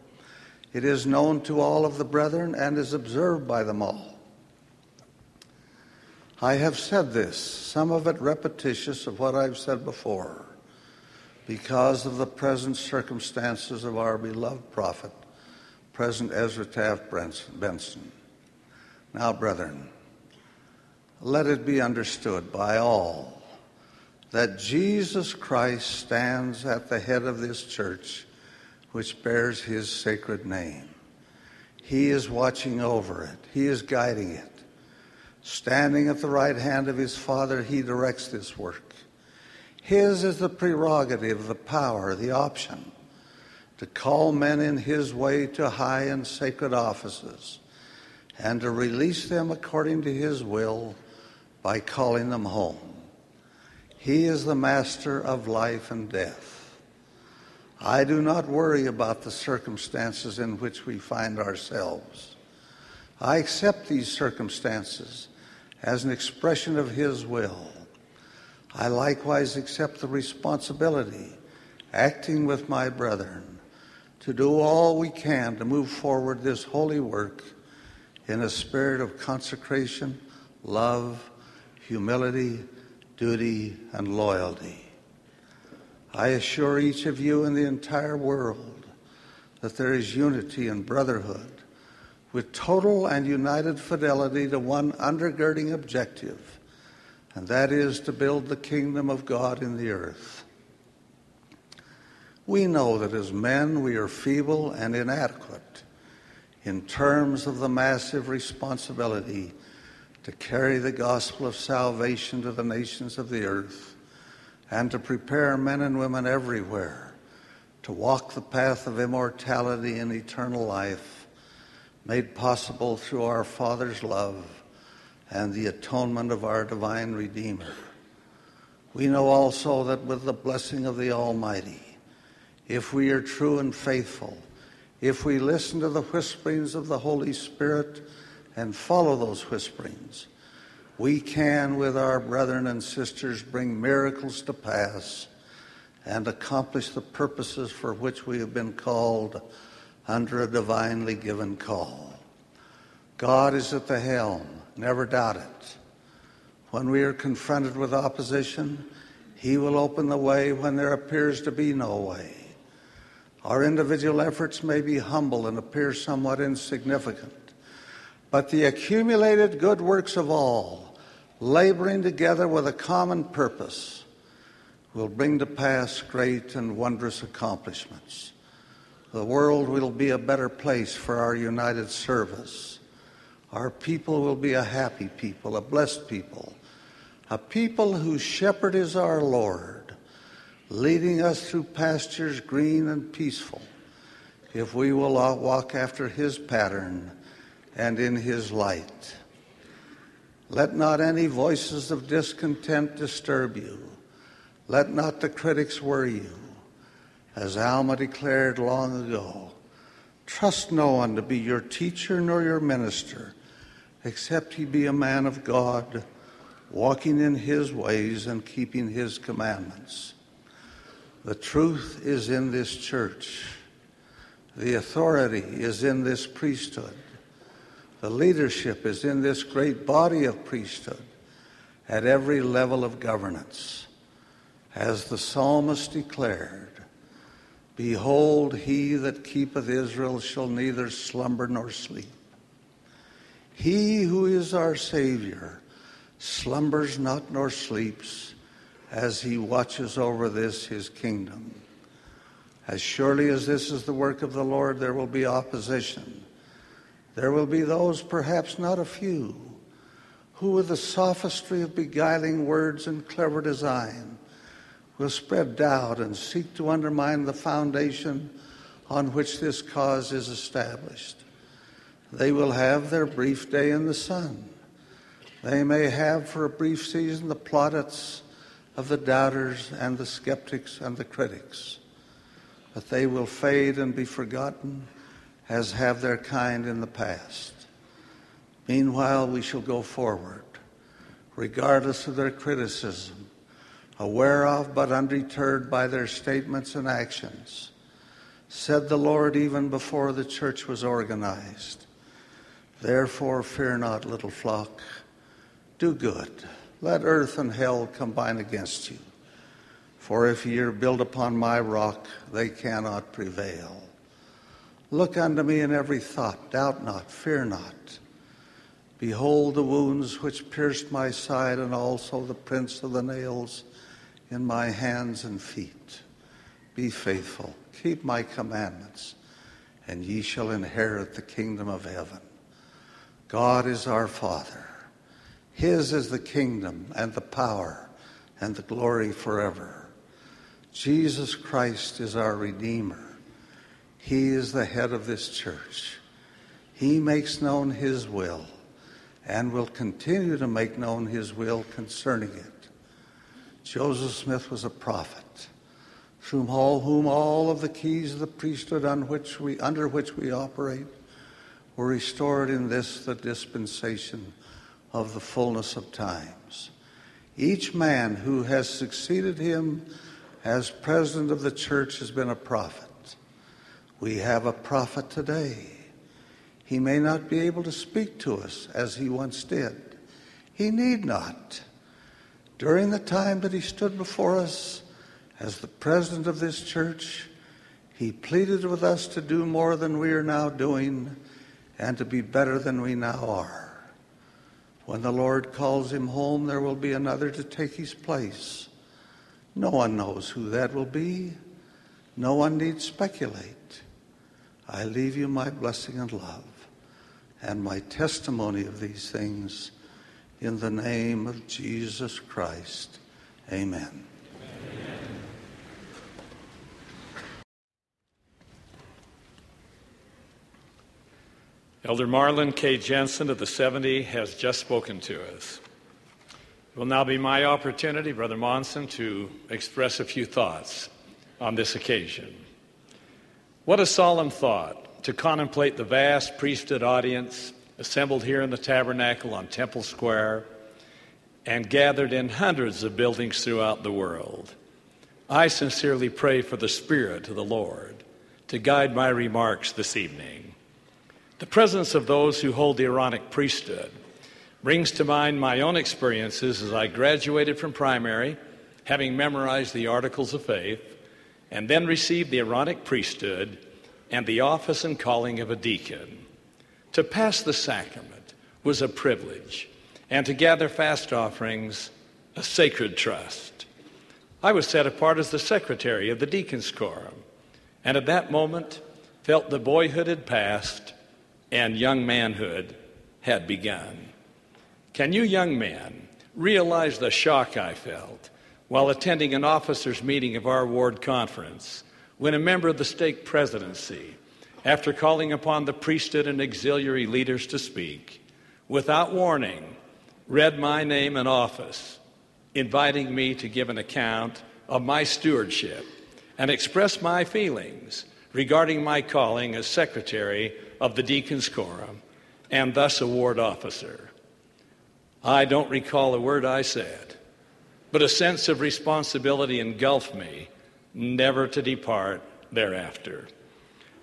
It is known to all of the brethren and is observed by them all. I have said this, some of it repetitious of what I've said before, because of the present circumstances of our beloved prophet, President Ezra Taft Benson. Now, brethren, let it be understood by all that Jesus Christ stands at the head of this church which bears his sacred name. He is watching over it, he is guiding it. Standing at the right hand of his Father, he directs this work. His is the prerogative, the power, the option to call men in his way to high and sacred offices and to release them according to his will by calling them home. He is the master of life and death. I do not worry about the circumstances in which we find ourselves. I accept these circumstances as an expression of His will. I likewise accept the responsibility, acting with my brethren, to do all we can to move forward this holy work in a spirit of consecration, love, humility, duty, and loyalty. I assure each of you in the entire world that there is unity and brotherhood with total and united fidelity to one undergirding objective, and that is to build the kingdom of God in the earth. We know that as men we are feeble and inadequate in terms of the massive responsibility to carry the gospel of salvation to the nations of the earth and to prepare men and women everywhere to walk the path of immortality and eternal life made possible through our Father's love and the atonement of our divine Redeemer. We know also that with the blessing of the Almighty, if we are true and faithful, if we listen to the whisperings of the Holy Spirit and follow those whisperings, we can, with our brethren and sisters, bring miracles to pass and accomplish the purposes for which we have been called under a divinely given call. God is at the helm, never doubt it. When we are confronted with opposition, He will open the way when there appears to be no way. Our individual efforts may be humble and appear somewhat insignificant, but the accumulated good works of all, laboring together with a common purpose, will bring to pass great and wondrous accomplishments. The world will be a better place for our united service. Our people will be a happy people, a blessed people, a people whose shepherd is our Lord, leading us through pastures green and peaceful, if we will walk after his pattern and in his light. Let not any voices of discontent disturb you. Let not the critics worry you. As Alma declared long ago, trust no one to be your teacher nor your minister, except he be a man of God, walking in his ways and keeping his commandments. The truth is in this church. The authority is in this priesthood. The leadership is in this great body of priesthood at every level of governance. As the psalmist declared, Behold, he that keepeth Israel shall neither slumber nor sleep. He who is our Savior slumbers not nor sleeps as he watches over this his kingdom. As surely as this is the work of the Lord, there will be opposition. There will be those, perhaps not a few, who, with the sophistry of beguiling words and clever design, will spread doubt and seek to undermine the foundation on which this cause is established. They will have their brief day in the sun. They may have for a brief season the plaudits of the doubters and the skeptics and the critics, but they will fade and be forgotten as have their kind in the past. Meanwhile, we shall go forward, regardless of their criticism, aware of but undeterred by their statements and actions. Said the Lord even before the church was organized. Therefore, fear not, little flock. Do good. Let earth and hell combine against you. For if ye are built upon my rock, they cannot prevail. Look unto me in every thought, doubt not, fear not. Behold the wounds which pierced my side, and also the prints of the nails in my hands and feet. Be faithful, keep my commandments, and ye shall inherit the kingdom of heaven. God is our Father. His is the kingdom and the power and the glory forever. Jesus Christ is our Redeemer. He is the head of this church. He makes known His will and will continue to make known His will concerning it. Joseph Smith was a prophet, through whom all of the keys of the priesthood on which we, under which we operate were restored in this, the dispensation of the fullness of times. Each man who has succeeded him as president of the church has been a prophet. We have a prophet today. He may not be able to speak to us as he once did. He need not. During the time that he stood before us as the president of this church, he pleaded with us to do more than we are now doing and to be better than we now are. When the Lord calls him home, there will be another to take his place. No one knows who that will be. No one need speculate. I leave you my blessing and love and my testimony of these things in the name of Jesus Christ. Amen. Elder Marlin K. Jensen of the 70 has just spoken to us. It will now be my opportunity, Brother Monson, to express a few thoughts on this occasion. What a solemn thought to contemplate the vast priesthood audience assembled here in the tabernacle on Temple Square and gathered in hundreds of buildings throughout the world. I sincerely pray for the Spirit of the Lord to guide my remarks this evening. The presence of those who hold the Aaronic priesthood brings to mind my own experiences as I graduated from primary, having memorized the Articles of Faith and then received the Aaronic priesthood and the office and calling of a deacon. To pass the sacrament was a privilege, and to gather fast offerings, a sacred trust. I was set apart as the secretary of the deacon's quorum, and at that moment felt the boyhood had passed and young manhood had begun. Can you young men realize the shock I felt while attending an officers' meeting of our ward conference when a member of the stake presidency, after calling upon the priesthood and auxiliary leaders to speak, without warning, read my name and office, inviting me to give an account of my stewardship and express my feelings regarding my calling as secretary of the Deacon's Quorum and thus a ward officer. I don't recall a word I said but a sense of responsibility engulfed me, never to depart thereafter.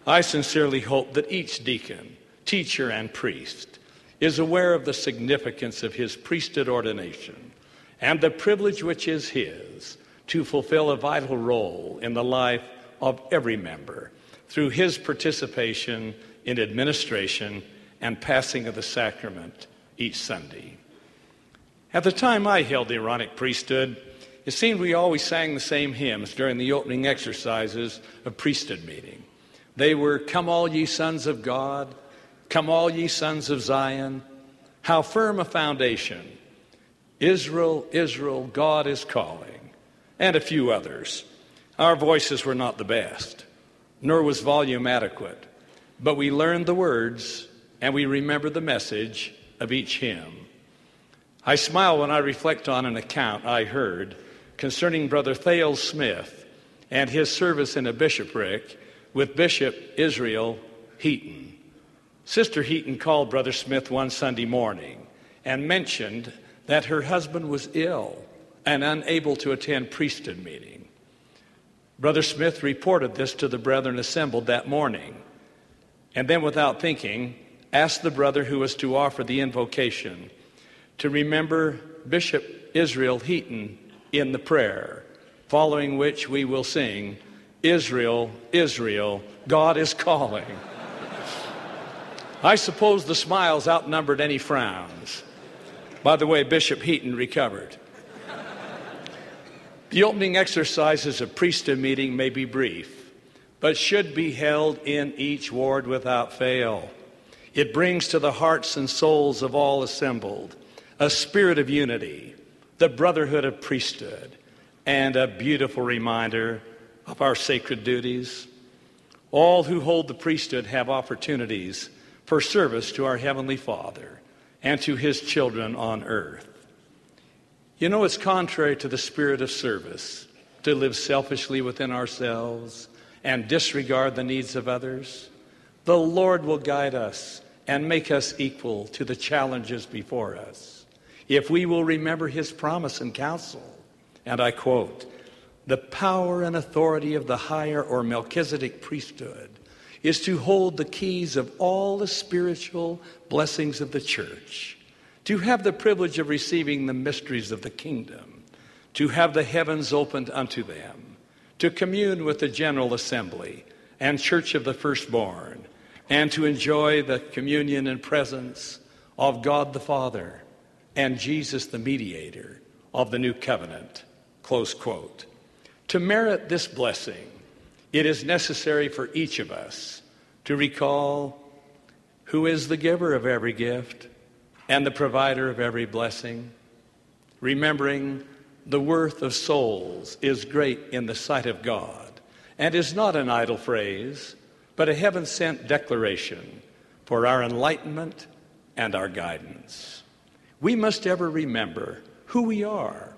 I sincerely hope that each deacon, teacher, and priest is aware of the significance of his priesthood ordination and the privilege which is his to fulfill a vital role in the life of every member through his participation in administration and passing of the sacrament each Sunday. At the time I held the Aaronic priesthood, it seemed we always sang the same hymns during the opening exercises of priesthood meeting. They were, Come all ye sons of God, come all ye sons of Zion. How firm a foundation. Israel, Israel, God is calling. And a few others. Our voices were not the best, nor was volume adequate, but we learned the words and we remembered the message of each hymn. I smile when I reflect on an account I heard concerning Brother Thales Smith and his service in a bishopric with Bishop Israel Heaton. Sister Heaton called Brother Smith one Sunday morning and mentioned that her husband was ill and unable to attend priesthood meeting. Brother Smith reported this to the brethren assembled that morning, and then, without thinking, asked the brother who was to offer the invocation to remember Bishop Israel Heaton in the prayer, following which we will sing, Israel, Israel, God is calling. *laughs* I suppose the smiles outnumbered any frowns. By the way, Bishop Heaton recovered. The opening exercises of priesthood meeting may be brief, but should be held in each ward without fail. It brings to the hearts and souls of all assembled a spirit of unity, the brotherhood of priesthood, and a beautiful reminder of our sacred duties. All who hold the priesthood have opportunities for service to our Heavenly Father and to His children on earth. You know, it's contrary to the spirit of service to live selfishly within ourselves and disregard the needs of others. The Lord will guide us and make us equal to the challenges before us. If we will remember his promise and counsel, and I quote, the power and authority of the higher or Melchizedek priesthood is to hold the keys of all the spiritual blessings of the church, to have the privilege of receiving the mysteries of the kingdom, to have the heavens opened unto them, to commune with the general assembly and church of the firstborn and to enjoy the communion and presence of God the Father and Jesus the mediator of the new covenant. Close quote. To merit this blessing, it is necessary for each of us to recall who is the giver of every gift and the provider of every blessing, remembering the worth of souls is great in the sight of God and is not an idle phrase but a heaven sent declaration for our enlightenment and our guidance. We must ever remember who we are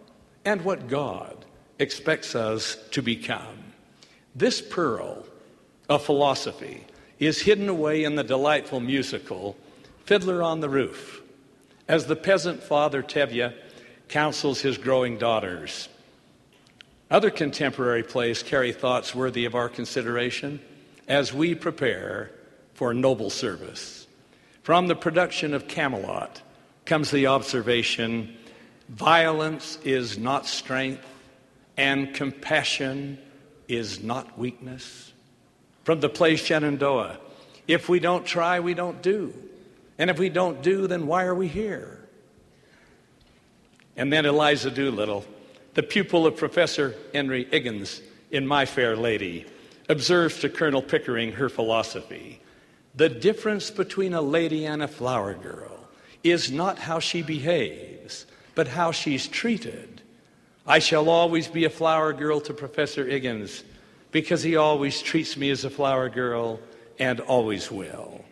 and what God expects us to become. This pearl of philosophy is hidden away in the delightful musical Fiddler on the Roof, as the peasant father Tevye counsels his growing daughters. Other contemporary plays carry thoughts worthy of our consideration as we prepare for noble service. From the production of Camelot comes the observation violence is not strength, and compassion is not weakness. From the play Shenandoah, if we don't try, we don't do. And if we don't do, then why are we here? And then Eliza Doolittle, the pupil of Professor Henry Higgins in My Fair Lady, observes to Colonel Pickering her philosophy. The difference between a lady and a flower girl is not how she behaves, but how she's treated. I shall always be a flower girl to Professor Higgins because he always treats me as a flower girl and always will.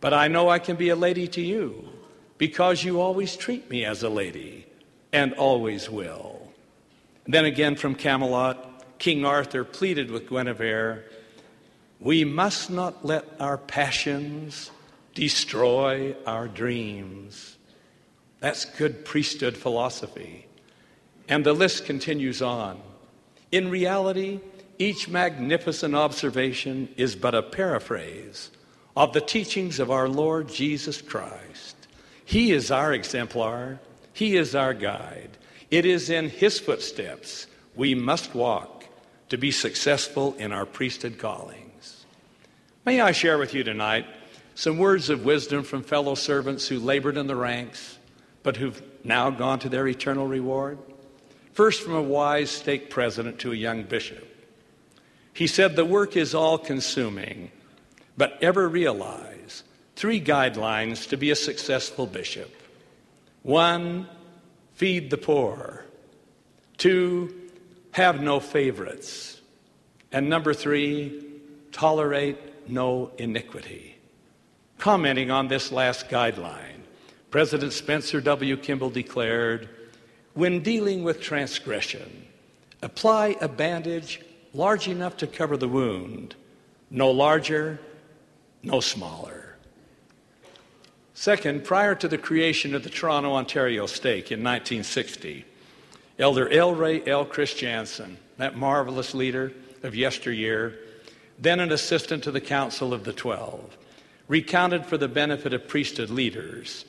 But I know I can be a lady to you because you always treat me as a lady and always will. Then again from Camelot, King Arthur pleaded with Guinevere, we must not let our passions destroy our dreams. That's good priesthood philosophy. And the list continues on. In reality, each magnificent observation is but a paraphrase of the teachings of our Lord Jesus Christ. He is our exemplar, He is our guide. It is in His footsteps we must walk to be successful in our priesthood callings. May I share with you tonight some words of wisdom from fellow servants who labored in the ranks but who've now gone to their eternal reward? first from a wise stake president to a young bishop. He said, The work is all consuming, but ever realize three guidelines to be a successful bishop. One, feed the poor. Two, have no favorites. And number three, tolerate no iniquity. Commenting on this last guideline, President Spencer W. Kimball declared when dealing with transgression, apply a bandage large enough to cover the wound, no larger, no smaller. Second, prior to the creation of the Toronto, Ontario stake in 1960, Elder ElRay L. Christiansen, that marvelous leader of yesteryear, then an assistant to the Council of the Twelve, recounted for the benefit of priesthood leaders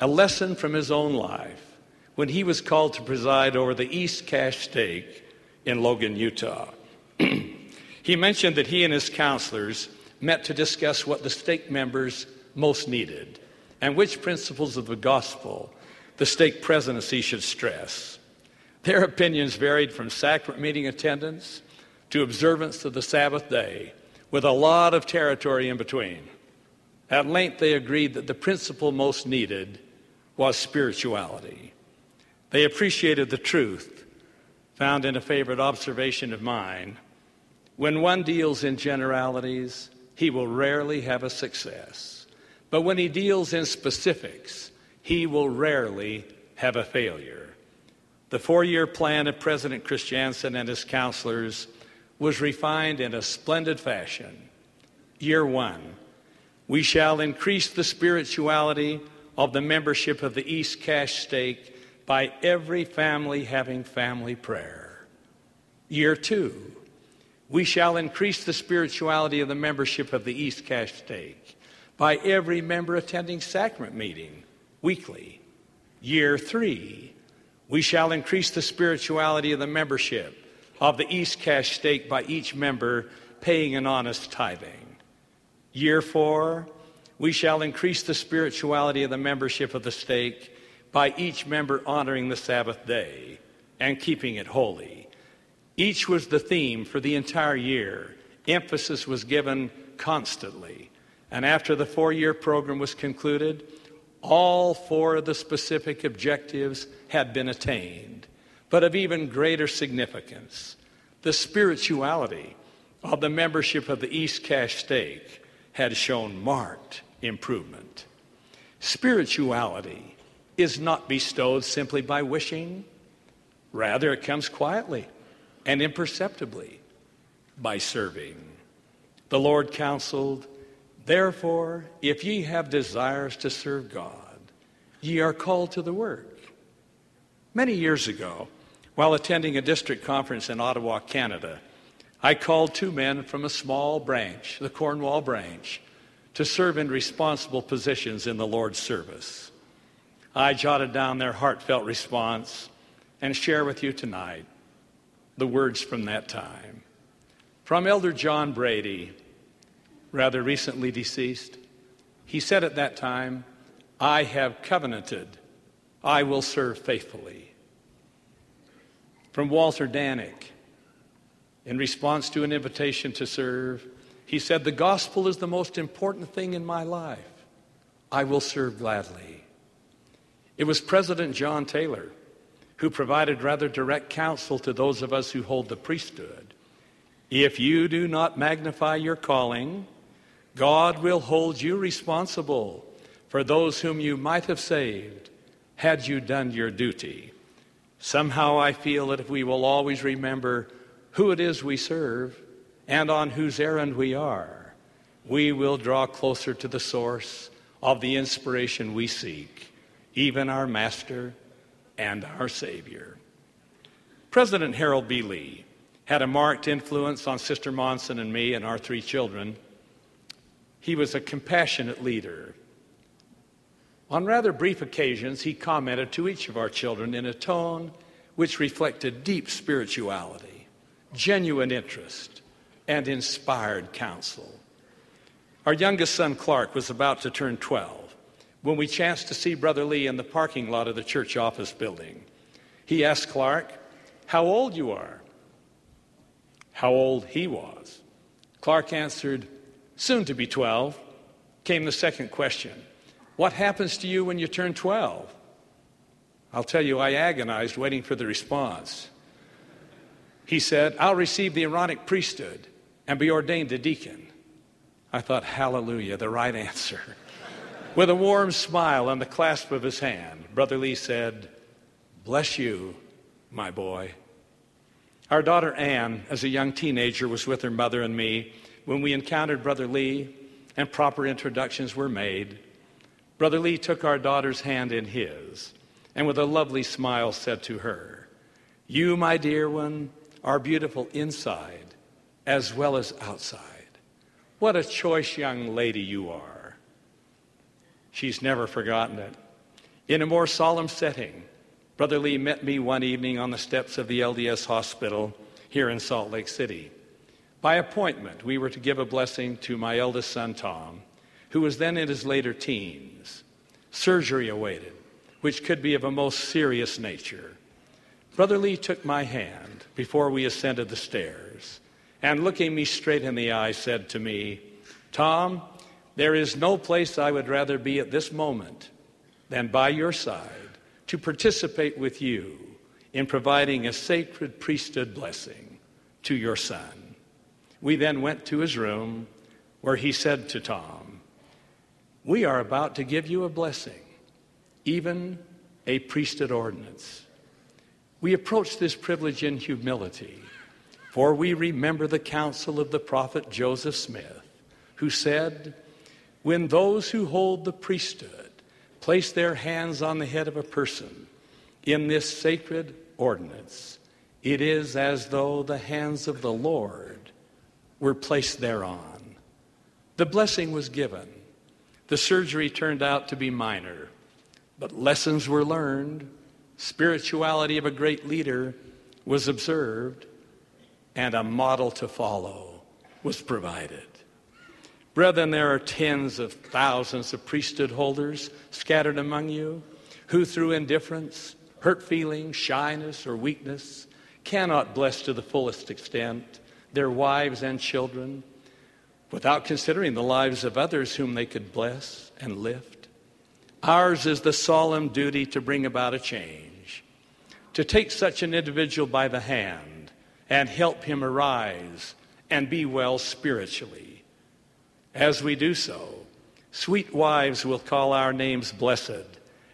a lesson from his own life when he was called to preside over the East Cache stake in Logan, Utah. *clears throat* he mentioned that he and his counselors met to discuss what the stake members most needed and which principles of the gospel the stake presidency should stress. Their opinions varied from sacrament meeting attendance to observance of the Sabbath day, with a lot of territory in between. At length, they agreed that the principle most needed was spirituality. They appreciated the truth found in a favorite observation of mine. When one deals in generalities, he will rarely have a success. But when he deals in specifics, he will rarely have a failure. The four year plan of President Christiansen and his counselors was refined in a splendid fashion. Year one, we shall increase the spirituality of the membership of the East Cache Stake by every family having family prayer. Year two, we shall increase the spirituality of the membership of the East Cache Stake by every member attending sacrament meeting weekly. Year three, we shall increase the spirituality of the membership of the East Cache stake by each member paying an honest tithing. Year four, we shall increase the spirituality of the membership of the stake by each member honoring the Sabbath day and keeping it holy. Each was the theme for the entire year. Emphasis was given constantly. And after the four year program was concluded, all four of the specific objectives had been attained. But of even greater significance, the spirituality of the membership of the East Cache Stake had shown marked improvement. Spirituality is not bestowed simply by wishing, rather, it comes quietly and imperceptibly by serving. The Lord counseled, Therefore, if ye have desires to serve God, ye are called to the work. Many years ago, while attending a district conference in Ottawa, Canada, I called two men from a small branch, the Cornwall branch, to serve in responsible positions in the Lord's service. I jotted down their heartfelt response and share with you tonight the words from that time. From Elder John Brady, rather recently deceased, he said at that time, I have covenanted, I will serve faithfully from Walter Danek. In response to an invitation to serve, he said, The gospel is the most important thing in my life. I will serve gladly. It was President John Taylor who provided rather direct counsel to those of us who hold the priesthood. If you do not magnify your calling, God will hold you responsible for those whom you might have saved had you done your duty. Somehow I feel that if we will always remember who it is we serve and on whose errand we are, we will draw closer to the source of the inspiration we seek, even our Master and our Savior. President Harold B. Lee had a marked influence on Sister Monson and me and our three children. He was a compassionate leader on rather brief occasions, he commented to each of our children in a tone which reflected deep spirituality, genuine interest, and inspired counsel. Our youngest son, Clark, was about to turn 12 when we chanced to see Brother Lee in the parking lot of the church office building. He asked Clark, how old you are, how old he was. Clark answered, Soon to be 12. Came the second question What happens to you when you turn 12? I'll tell you, I agonized waiting for the response. He said, I'll receive the Aaronic priesthood and be ordained a deacon. I thought, hallelujah, the right answer. *laughs* With a warm smile and the clasp of his hand, Brother Lee said, Bless you, my boy. Our daughter Anne, as a young teenager, was with her mother and me when we encountered Brother Lee and proper introductions were made. Brother Lee took our daughter's hand in his and with a lovely smile said to her, You, my dear one, are beautiful inside as well as outside. What a choice young lady you are. She's never forgotten it. In a more solemn setting, Brother Lee met me one evening on the steps of the LDS hospital here in Salt Lake City. By appointment, we were to give a blessing to my eldest son, Tom, who was then in his later teens. Surgery awaited, which could be of a most serious nature. Brother Lee took my hand before we ascended the stairs and, looking me straight in the eye, said to me, Tom, there is no place I would rather be at this moment than by your side to participate with you in providing a sacred priesthood blessing to your son. We then went to his room where he said to Tom, We are about to give you a blessing, even a priesthood ordinance. We approach this privilege in humility, for we remember the counsel of the prophet Joseph Smith, who said, When those who hold the priesthood place their hands on the head of a person in this sacred ordinance, it is as though the hands of the Lord were placed thereon. The blessing was given. The surgery turned out to be minor, but lessons were learned. Spirituality of a great leader was observed, and a model to follow was provided. Brethren, there are tens of thousands of priesthood holders scattered among you who, through indifference, hurt feelings, shyness, or weakness, cannot bless to the fullest extent their wives and children, without considering the lives of others whom they could bless and lift. Ours is the solemn duty to bring about a change, to take such an individual by the hand and help him arise and be well spiritually. As we do so, sweet wives will call our names blessed,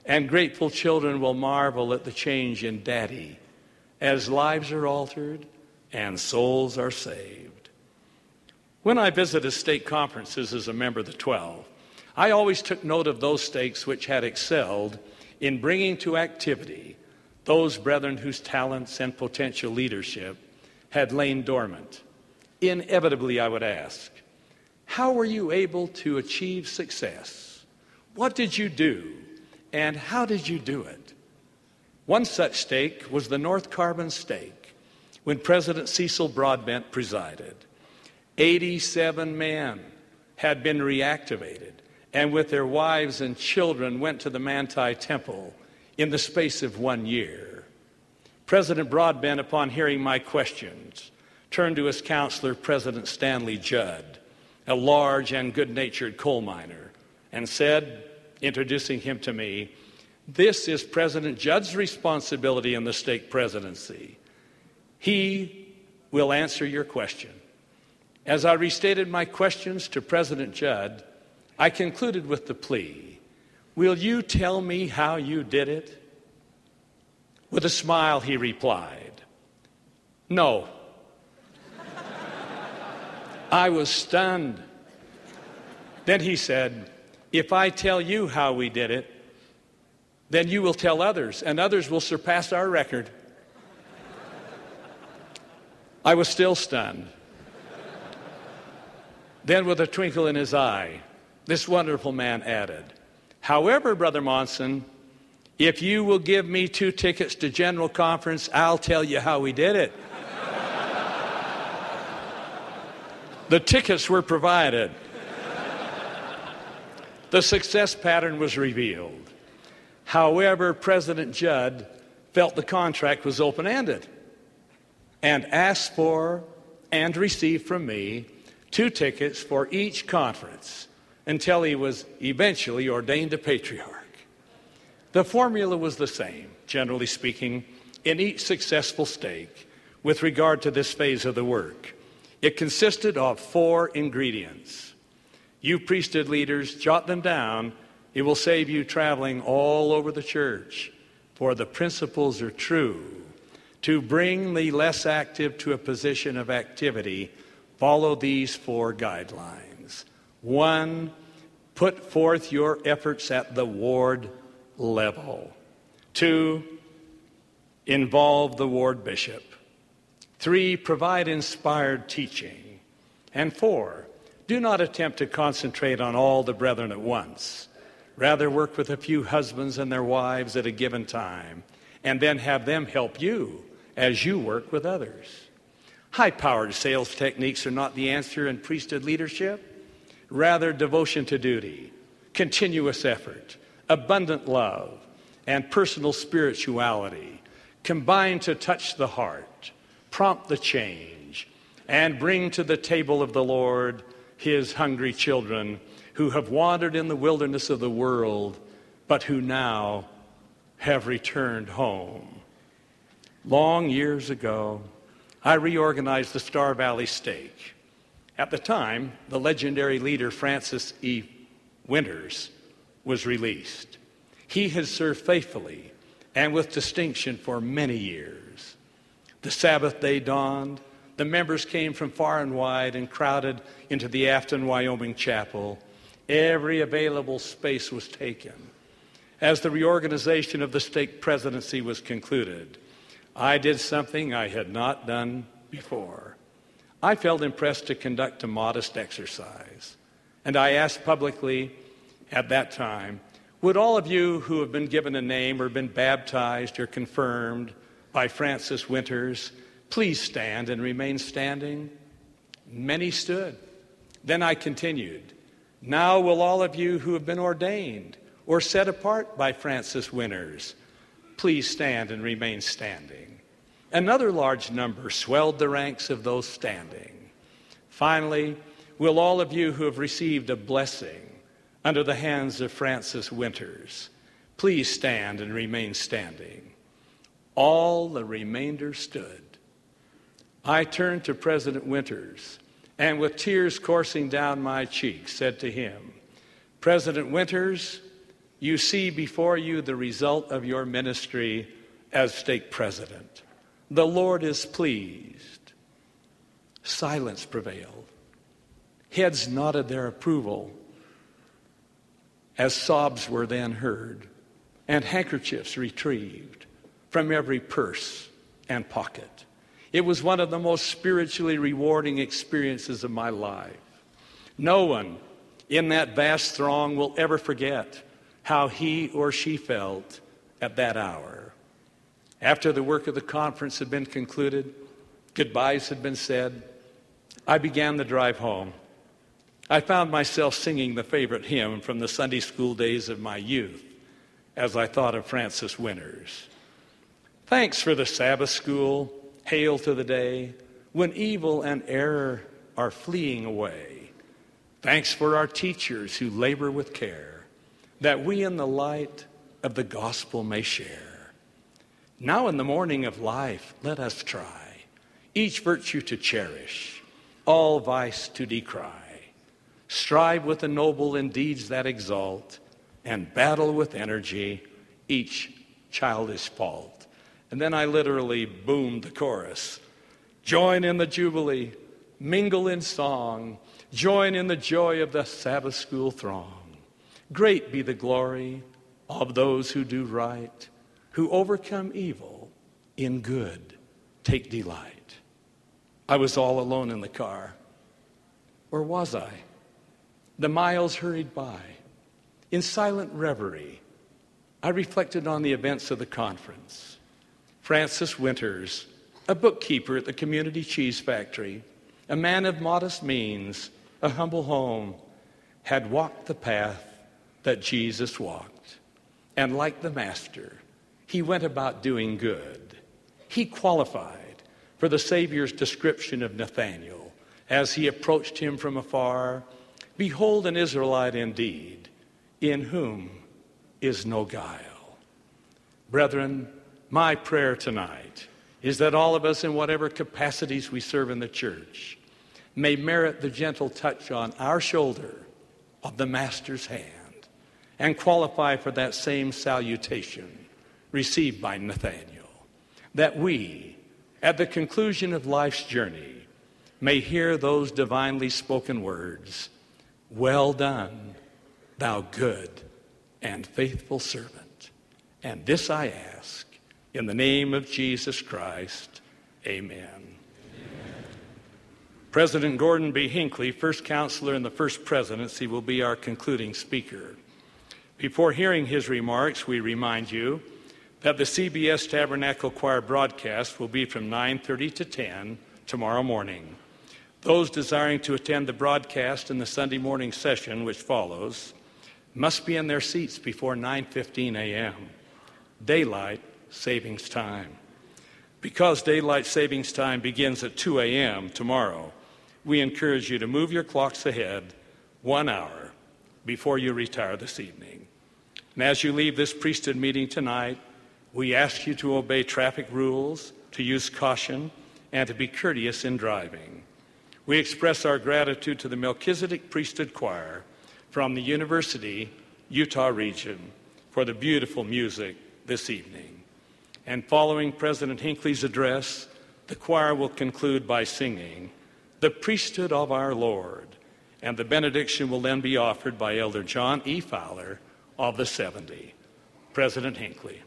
and grateful children will marvel at the change in daddy as lives are altered and souls are saved. When I visited stake conferences as a member of the 12, I always took note of those stakes which had excelled in bringing to activity those brethren whose talents and potential leadership had lain dormant. Inevitably, I would ask, How were you able to achieve success? What did you do? And how did you do it? One such stake was the North Carbon stake when President Cecil Broadbent presided. 87 men had been reactivated and with their wives and children went to the Manti Temple in the space of one year. President Broadbent, upon hearing my questions, turned to his counselor, President Stanley Judd, a large and good natured coal miner, and said, introducing him to me, This is President Judd's responsibility in the stake presidency. He will answer your question. As I restated my questions to President Judd, I concluded with the plea Will you tell me how you did it? With a smile, he replied, No. *laughs* I was stunned. Then he said, If I tell you how we did it, then you will tell others, and others will surpass our record. I was still stunned. then, with a twinkle in his eye, this wonderful man added, However, Brother Monson, if you will give me two tickets to General Conference, I'll tell you how we did it. the tickets were provided. The success pattern was revealed. However, President Judd felt the contract was open ended and asked for and received from me two tickets for each conference until he was eventually ordained a patriarch. The formula was the same, generally speaking, in each successful stake with regard to this phase of the work. It consisted of four ingredients. You priesthood leaders, jot them down. It will save you traveling all over the church, for the principles are true. To bring the less active to a position of activity, follow these four guidelines. One, put forth your efforts at the ward level. Two, involve the ward bishop. Three, provide inspired teaching. And four, do not attempt to concentrate on all the brethren at once. Rather, work with a few husbands and their wives at a given time, and then have them help you as you work with others. High powered sales techniques are not the answer in priesthood leadership. Rather, devotion to duty, continuous effort, abundant love, and personal spirituality combine to touch the heart, prompt the change, and bring to the table of the Lord his hungry children who have wandered in the wilderness of the world, but who now have returned home. Long years ago, I reorganized the Star Valley Stake at the time, the legendary leader Francis E. Winters was released. He had served faithfully and with distinction for many years. The Sabbath day dawned. The members came from far and wide and crowded into the Afton, Wyoming chapel. Every available space was taken. As the reorganization of the stake presidency was concluded, I did something I had not done before. I felt impressed to conduct a modest exercise. And I asked publicly at that time Would all of you who have been given a name or been baptized or confirmed by Francis Winters please stand and remain standing? Many stood. Then I continued Now will all of you who have been ordained or set apart by Francis Winters please stand and remain standing? Another large number swelled the ranks of those standing. Finally, will all of you who have received a blessing under the hands of Francis Winters please stand and remain standing? All the remainder stood. I turned to President Winters and, with tears coursing down my cheeks, said to him, President Winters, you see before you the result of your ministry as stake president. The Lord is pleased. Silence prevailed. Heads nodded their approval as sobs were then heard and handkerchiefs retrieved from every purse and pocket. It was one of the most spiritually rewarding experiences of my life. No one in that vast throng will ever forget how he or she felt at that hour. After the work of the conference had been concluded, goodbyes had been said, I began the drive home. I found myself singing the favorite hymn from the Sunday school days of my youth as I thought of Francis Winters. Thanks for the Sabbath school. Hail to the day when evil and error are fleeing away. Thanks for our teachers who labor with care that we in the light of the gospel may share. Now, in the morning of life, let us try each virtue to cherish, all vice to decry. Strive with the noble in deeds that exalt, and battle with energy each childish fault. And then I literally boomed the chorus Join in the jubilee, mingle in song, join in the joy of the Sabbath school throng. Great be the glory of those who do right who overcome evil in good take delight. I was all alone in the car. Or was I? The miles hurried by. In silent reverie, I reflected on the events of the conference. Francis Winters, a bookkeeper at the community cheese factory, a man of modest means, a humble home, had walked the path that Jesus walked. And like the Master, he went about doing good. He qualified for the Savior's description of Nathanael as he approached him from afar Behold, an Israelite indeed, in whom is no guile. Brethren, my prayer tonight is that all of us, in whatever capacities we serve in the church, may merit the gentle touch on our shoulder of the Master's hand and qualify for that same salutation received by Nathanael, That we, at the conclusion of life's journey, may hear those divinely spoken words Well done, thou good and faithful servant. And this I ask in the name of Jesus Christ. Amen. President Gordon B. Hinckley, first counselor in the first presidency, will be our concluding speaker. Before hearing his remarks, we remind you that the CBS Tabernacle Choir broadcast will be from 9:30 to 10 tomorrow morning. Those desiring to attend the broadcast in the Sunday morning session which follows must be in their seats before 9:15 a.m. Daylight savings time. Because daylight savings time begins at 2 a.m. tomorrow, we encourage you to move your clocks ahead one hour before you retire this evening. And as you leave this priesthood meeting tonight, we ask you to obey traffic rules, to use caution, and to be courteous in driving. We express our gratitude to the Melchizedek Priesthood Choir from the University, Utah region for the beautiful music this evening. And following President Hinckley's address, the choir will conclude by singing the priesthood of our Lord. And the benediction will then be offered by Elder John E. Fowler of the 70. President Hinckley.